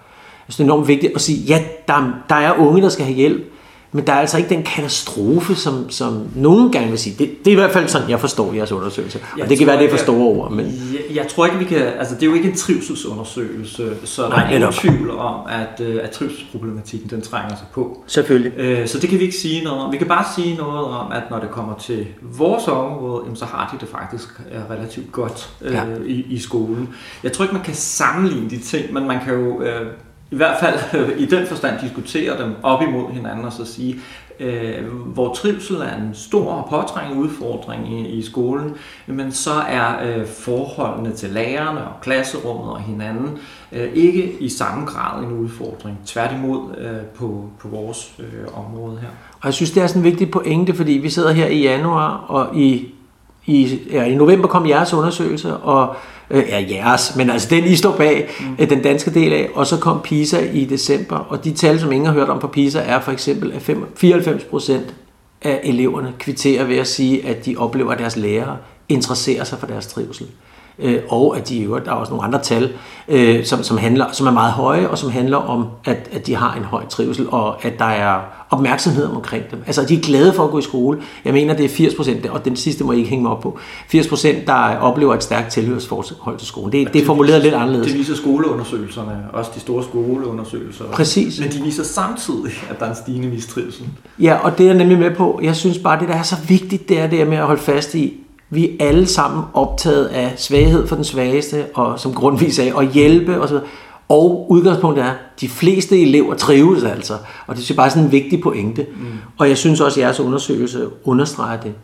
synes, det er enormt vigtigt at sige, ja, der, der er unge, der skal have hjælp, men der er altså ikke den katastrofe, som, som nogen gerne vil sige. Det, det er i hvert fald sådan, jeg forstår jeres undersøgelse. Og Jeg det kan være, det er for store ord, men... Jeg, jeg tror ikke, vi kan... Altså, det er jo ikke en trivselsundersøgelse, så der Nej, er ingen tvivl om, at, øh, at trivselsproblematikken, den trænger sig på. Selvfølgelig. Øh, Så det kan vi ikke sige noget om. Vi kan bare sige noget om, at når det kommer til vores område, så har de det faktisk øh, relativt godt Ja. i, i skolen. Jeg tror ikke, man kan sammenligne de ting, men man kan jo i hvert fald øh, i den forstand diskutere dem op imod hinanden og så sige, øh, hvor trivsel er en stor og påtrængende udfordring i, i skolen, men så er øh, forholdene til lærerne og klasserummet og hinanden øh, ikke i samme grad en udfordring. Tværtimod øh, på, på vores øh, område her. Og jeg synes, det er sådan en vigtig pointe, fordi vi sidder her i januar, og i, i, ja, i november kom jeres undersøgelse, og øh, ja, jeres, men altså den, I står bag, mm. den danske del af, og så kom PISA i december, og de tal, som ingen har hørt om på PISA, er for eksempel, at fem- 94 procent af eleverne kvitterer ved at sige, at de oplever, at deres lærere interesserer sig for deres trivsel. Øh, og at de i øvrigt, der er også nogle andre tal, øh, som, som, handler, som er meget høje, og som handler om, at, at de har en høj trivsel, og at der er opmærksomhed omkring dem. Altså, de er glade for at gå i skole. Jeg mener, det er 80 procent, og den sidste må I ikke hænge mig op på, 80 procent, der oplever et stærkt tilhørsforhold til skolen. Det, det er formuleret lidt anderledes. Det viser skoleundersøgelserne, også de store skoleundersøgelser. Præcis. Men de viser samtidig, at der er en stigende mistrivsel. Ja, og det er jeg nemlig med på. Jeg synes bare, det der er så vigtigt, det er det med at holde fast i, vi er alle sammen optaget af svaghed for den svageste, og som grundvis af at hjælpe osv. Og udgangspunktet er, at de fleste elever trives altså. Og det jeg bare er sådan en vigtig pointe. Mm. Og jeg synes også, at jeres undersøgelse understreger det.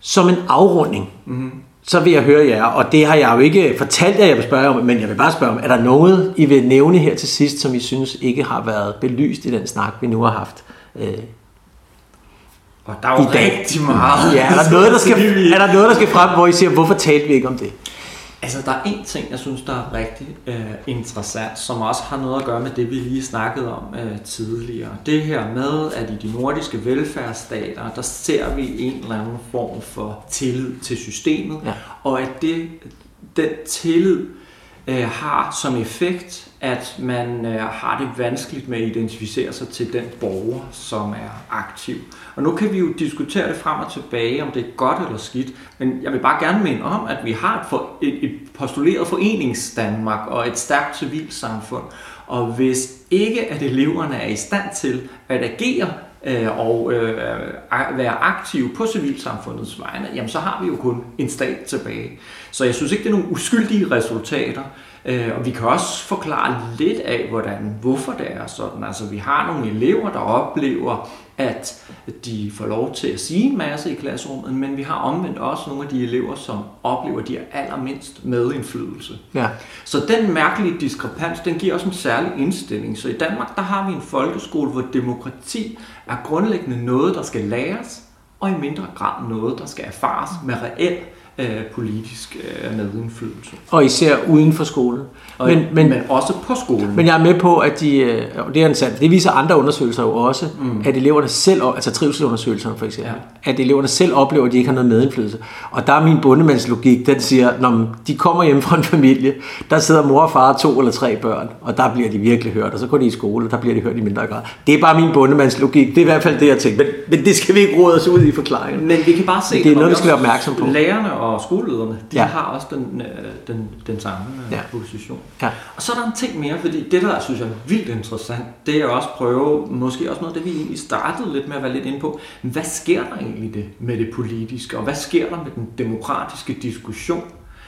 Som en afrunding, mm. så vil jeg høre jer, og det har jeg jo ikke fortalt jer, jeg vil spørge om, men jeg vil bare spørge om, er der noget, I vil nævne her til sidst, som I synes ikke har været belyst i den snak, vi nu har haft? Øh, Og der er jo I dag. rigtig meget. ja, er der, noget, der skal, er der noget, der skal frem, hvor I siger, hvorfor talte vi ikke om det? Altså, der er en ting, jeg synes, der er rigtig øh, interessant, som også har noget at gøre med det, vi lige snakkede om øh, tidligere. Det her med, at i de nordiske velfærdsstater, der ser vi en eller anden form for tillid til systemet, Ja. og at det, den tillid øh, har som effekt, at man øh, har det vanskeligt med at identificere sig til den borger, som er aktiv. Og nu kan vi jo diskutere det frem og tilbage, om det er godt eller skidt, men jeg vil bare gerne minde om, at vi har et, for, et, et postuleret foreningsdanmark og et stærkt civilsamfund. Og hvis ikke at eleverne er i stand til at agere øh, og øh, være aktive på civilsamfundets vegne, jamen så har vi jo kun en stat tilbage. Så jeg synes ikke, det er nogle uskyldige resultater. Øh, og vi kan også forklare lidt af, hvordan, hvorfor det er sådan. Altså, vi har nogle elever, der oplever, at de får lov til at sige en masse i klasserummet, men vi har omvendt også nogle af de elever, som oplever, at de er allermindst medindflydelse. Ja. Så den mærkelige diskrepans, den giver også en særlig indstilling. Så i Danmark, der har vi en folkeskole, hvor demokrati er grundlæggende noget, der skal læres, og i mindre grad noget, der skal erfares med reel øh, politisk øh, medindflydelse. Og især uden for skolen. Og, Men, men, men også på skolen. Men jeg er med på, at de, øh, og det er sand, det viser andre undersøgelser jo også, mm. at eleverne selv, altså trivselundersøgelserne for eksempel, ja. at eleverne selv oplever, at de ikke har noget medindflydelse. Og der er min bundemandslogik, den siger, når de kommer hjem fra en familie, der sidder mor og far to eller tre børn, og der bliver de virkelig hørt, og så går de i skole, og der bliver de hørt i mindre grad. Det er bare min bundemandslogik, det er i hvert fald det, jeg tænker. Men, men det skal vi ikke råde os ud i forklaringen. Men vi kan bare se, Det er noget, vi skal være opmærksom på. Lærerne og skolelederne, de Ja. har også den, øh, den, den samme øh, Ja. position. Ja. Og så er der en ting mere, fordi det der synes jeg er vildt interessant, det er også prøve, måske også noget af det, vi egentlig startede lidt med at være lidt inde på. Hvad sker der egentlig det, med det politiske, og hvad sker der med den demokratiske diskussion?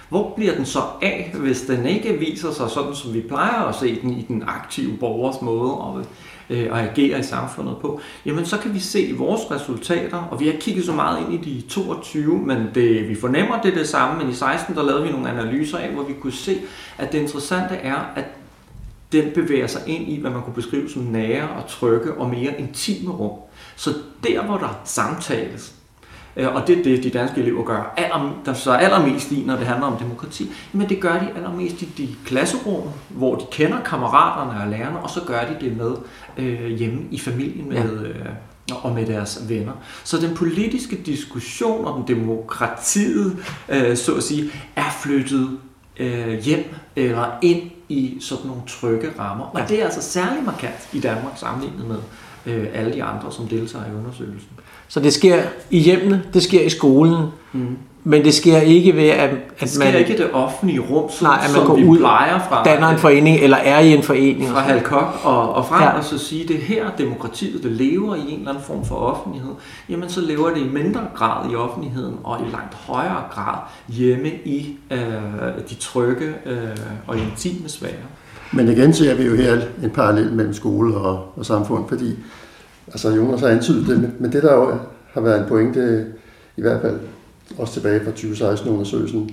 Hvor bliver den så af, hvis den ikke viser sig sådan, som vi plejer at se den i den aktive borgers måde at, øh, og agere i samfundet på? Jamen så kan vi se i vores resultater, og vi har kigget så meget ind i de 22, men det, vi fornemmer det det samme, men i 16 der lavede vi nogle analyser af, hvor vi kunne se, at det interessante er, at den bevæger sig ind i, hvad man kunne beskrive som nære og trygge og mere intime rum. Så der, hvor der samtales, og det er det, de danske elever gør aller, der så allermest i, når det handler om demokrati, men det gør de allermest i de klasserum, hvor de kender kammeraterne og lærerne, og så gør de det med øh, hjemme i familien med, øh, og med deres venner. Så den politiske diskussion om demokratiet, øh, så at sige, er flyttet øh, hjem eller ind i sådan nogle trygge rammer. Og det er altså særlig markant i Danmark sammenlignet med øh, alle de andre, som deltager i undersøgelsen. Så det sker i hjemmene, det sker i skolen, Mm. men det sker ikke ved, at, Det at sker man ikke i det offentlige rum, som, Nej, at man som går vi ud, plejer fra, danner en forening, eller er i en forening. og fra. Halkok og, og frem, Ja. og så sige, det er her demokratiet, det lever i en eller anden form for offentlighed, jamen så lever det i mindre grad i offentligheden, og i langt højere grad hjemme i øh, de trygge øh, og intime sfære. Men igen ser vi jo her en parallel mellem skole og, og samfund, fordi altså Jonas har antydet det, men- men det der jo har været en pointe, øh, i hvert fald også tilbage fra 2016-undersøgelsen,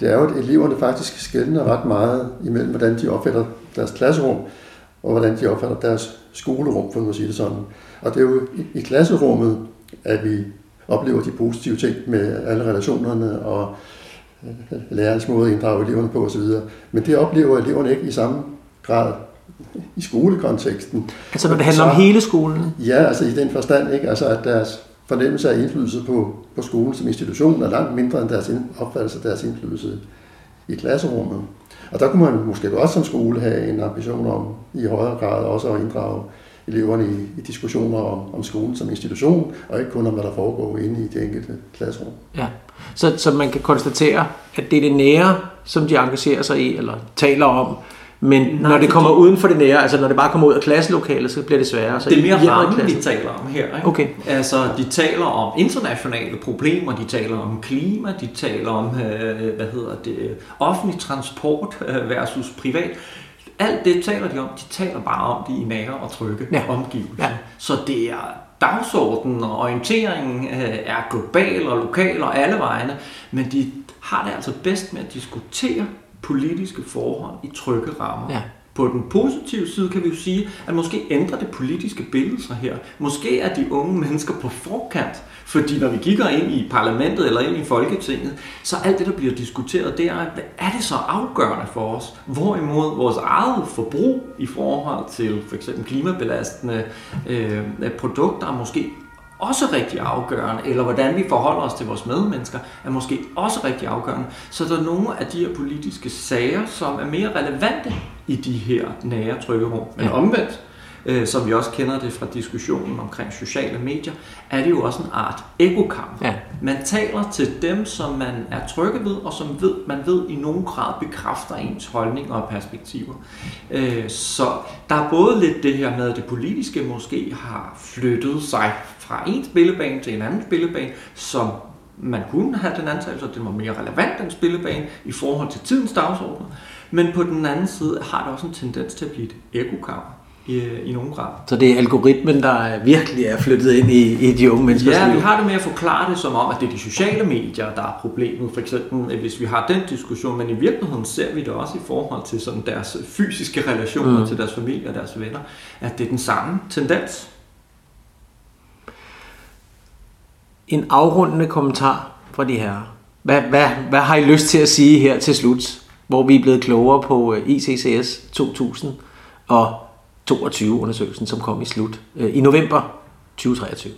det er jo, at eleverne faktisk skældner ret meget imellem, hvordan de opfatter deres klasserum, og hvordan de opfatter deres skolerum, for nu at sige det sådan. Og det er jo i, i klasserummet, at vi oplever de positive ting med alle relationerne og øh, lærernes måde at inddrage eleverne på osv. Men det oplever eleverne ikke i samme grad i skolekonteksten. Altså når det handler om Så- hele skolen. Ja, altså i den forstand, ikke? Altså, at deres fornemmelse af indflydelse på, på skolen som institution er langt mindre end deres opfattelse af deres indflydelse i klasserummet. Og der kunne man måske godt som skole have en ambition om i højere grad også at inddrage eleverne i, i diskussioner om, om skolen som institution, og ikke kun om, hvad der foregår inde i det enkelte klasserum. Ja. Så, så man kan konstatere, at det er det nære, som de engagerer sig i, eller taler om. Men Nej, når det fordi- kommer uden for det nære, altså når det bare kommer ud af klasselokalet, så bliver det sværere. Så Det er mere rammen, klassen- taler om her. Ikke? Okay. Altså, de taler om internationale problemer, de taler om klima, de taler om, øh, hvad hedder det, offentlig transport øh, versus privat. Alt det taler de om, de taler bare om det i nære og trygge Ja. omgivelser. Ja. Så det er dagsordenen og orienteringen øh, er global og lokal og alle vegne, men de har det altså bedst med at diskutere politiske forhold i trygge rammer. Ja. På den positive side kan vi jo sige, at måske ændrer det politiske billede sig her. Måske er de unge mennesker på forkant, fordi når vi kigger ind i parlamentet eller ind i Folketinget, så alt det, der bliver diskuteret, det er, hvad er det så afgørende for os? Hvorimod vores eget forbrug i forhold til for eksempel klimabelastende øh, produkter er måske også rigtig afgørende, eller hvordan vi forholder os til vores medmennesker, er måske også rigtig afgørende. Så der er nogle af de her politiske sager, som er mere relevante i de her nære trykkerum. Men Ja. omvendt, øh, som vi også kender det fra diskussionen omkring sociale medier, er det jo også en art ekokamp. Ja. Man taler til dem, som man er trygge ved, og som ved, man ved i nogen grad bekræfter ens holdninger og perspektiver. Øh, Så der er både lidt det her med, at det politiske måske har flyttet sig fra en spillebane til en anden spillebane, som man kunne have den antagelse, at det var mere relevant den spillebane i forhold til tidens dagsorden. Men på den anden side har det også en tendens til at blive et ekokamp i, i nogen grad. Så det er algoritmen, der virkelig er flyttet ind i, i de unge menneskers Ja, liv. vi har det med at forklare det som om, at det er de sociale medier, der er problemet. For eksempel, hvis vi har den diskussion, men i virkeligheden ser vi det også i forhold til sådan deres fysiske relationer mm. til deres familie og deres venner, at det er den samme tendens. En afrundende kommentar fra de her. Hvad, hvad, hvad har I lyst til at sige her til slut, hvor vi er blevet klogere på øh, ICCS 2022 undersøgelsen, som kom i slut øh, i november 2023?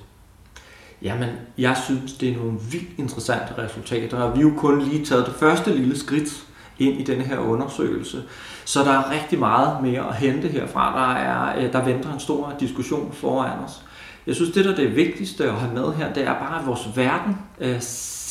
Jamen, jeg synes, det er nogle vildt interessante resultater, og vi har jo kun lige taget det første lille skridt ind i denne her undersøgelse. Så der er rigtig meget mere at hente herfra. Der, er, øh, der venter en stor diskussion foran os. Jeg synes, det der er det vigtigste at have med her, det er bare, at vores verden øh,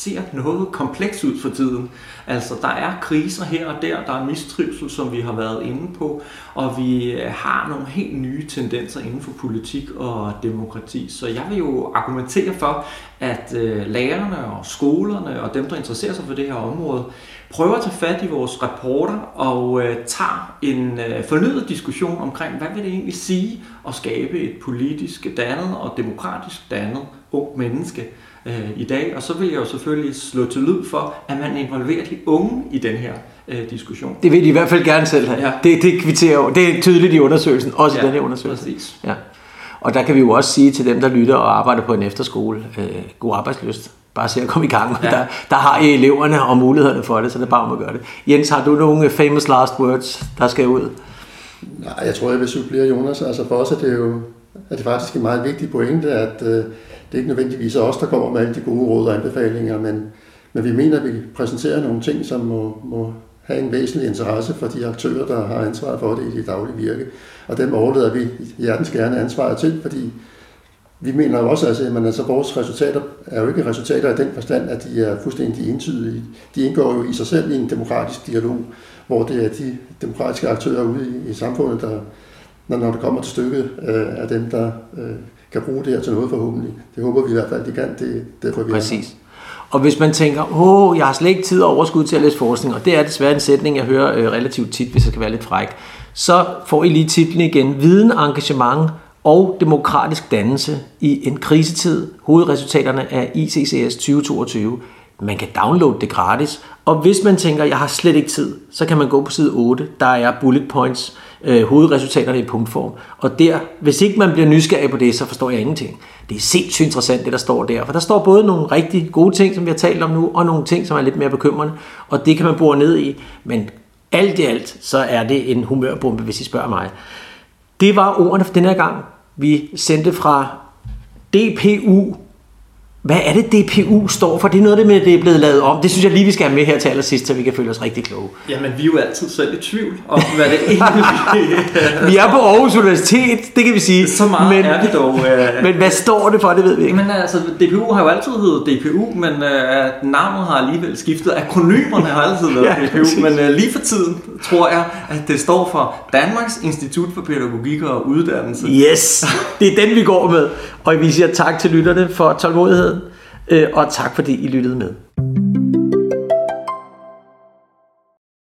ser noget kompleks ud for tiden. Altså, der er kriser her og der, der er mistrivsel, som vi har været inde på, og vi øh, har nogle helt nye tendenser inden for politik og demokrati. Så jeg vil jo argumentere for, at øh, lærerne og skolerne og dem, der interesserer sig for det her område, prøver at tage fat i vores rapporter og øh, tager en øh, fornyet diskussion omkring, hvad vil det egentlig sige at skabe et politisk dannet og demokratisk dannet ung menneske øh, i dag. Og så vil jeg jo selvfølgelig slå til lyd for, at man involverer de unge i den her øh, diskussion. Det vil de i hvert fald gerne selv have. Ja. Det, det kvitterer jo. Det er tydeligt i undersøgelsen, også ja, i den her undersøgelse. Præcis. Ja. Og der kan vi jo også sige til dem, der lytter og arbejder på en efterskole, øh, god arbejdsløst. Bare se at komme i gang. Ja. Ja. Der, der har I eleverne og mulighederne for det, så det er bare om at gøre det. Jens, har du nogle famous last words, der skal ud? Nej, jeg tror, jeg vil supplere Jonas. Altså for os er det jo er det faktisk en meget vigtig pointe, at øh, det er ikke nødvendigvis os, der kommer med alle de gode råd og anbefalinger, men, men vi mener, at vi præsenterer nogle ting, som må, må have en væsentlig interesse for de aktører, der har ansvar for det i det daglige virke. Og dem overlader vi hjertens gerne ansvaret til, fordi vi mener jo også, altså, at altså, vores resultater er jo ikke resultater i den forstand, at de er fuldstændig entydige. De indgår jo i sig selv i en demokratisk dialog, hvor det er de demokratiske aktører ude i, i samfundet, der, når, når det kommer til stykket, øh, er dem, der øh, kan bruge det her til noget forhåbentlig. Det håber vi i hvert fald, de kan. Det det er. Præcis. Og hvis man tænker, åh, jeg har slet ikke tid og overskud til at læse forskning, og det er desværre en sætning, jeg hører øh, relativt tit, hvis jeg skal være lidt fræk, så får I lige titlen igen. Viden, engagement og demokratisk dannelse i en krisetid. Hovedresultaterne af ICCS 2022. Man kan downloade det gratis, og hvis man tænker, jeg har slet ikke tid, så kan man gå på side 8. Der er bullet points, øh, hovedresultaterne i punktform. Og der, hvis ikke man bliver nysgerrig på det, så forstår jeg ingenting. Det er sindssygt interessant, det der står der. For der står både nogle rigtig gode ting, som vi har talt om nu, og nogle ting, som er lidt mere bekymrende. Og det kan man bore ned i. Men alt i alt, så er det en humørbombe, hvis I spørger mig. Det var ordene for den her gang. Vi sendte fra DPU. Hvad er det, DPU står for? Det er noget af det med, at det er blevet lavet om. Det synes jeg lige, vi skal have med her til allersidst, så vi kan føle os rigtig kloge. Jamen, vi er jo altid selv i tvivl om, hvad det egentlig Vi er på Aarhus Universitet, det kan vi sige. Så meget men, er vi dog. Øh, Men hvad står det for, det ved vi ikke. Men altså, DPU har jo altid heddet DPU, men øh, navnet har alligevel skiftet. Akronymerne har altid været Ja, DPU, præcis. men øh, lige for tiden tror jeg, at det står for Danmarks Institut for Pædagogik og Uddannelse. Yes, det er den, vi går med. Og vi siger tak til lytterne for tålmodigheden, øh, og tak fordi I lyttede med.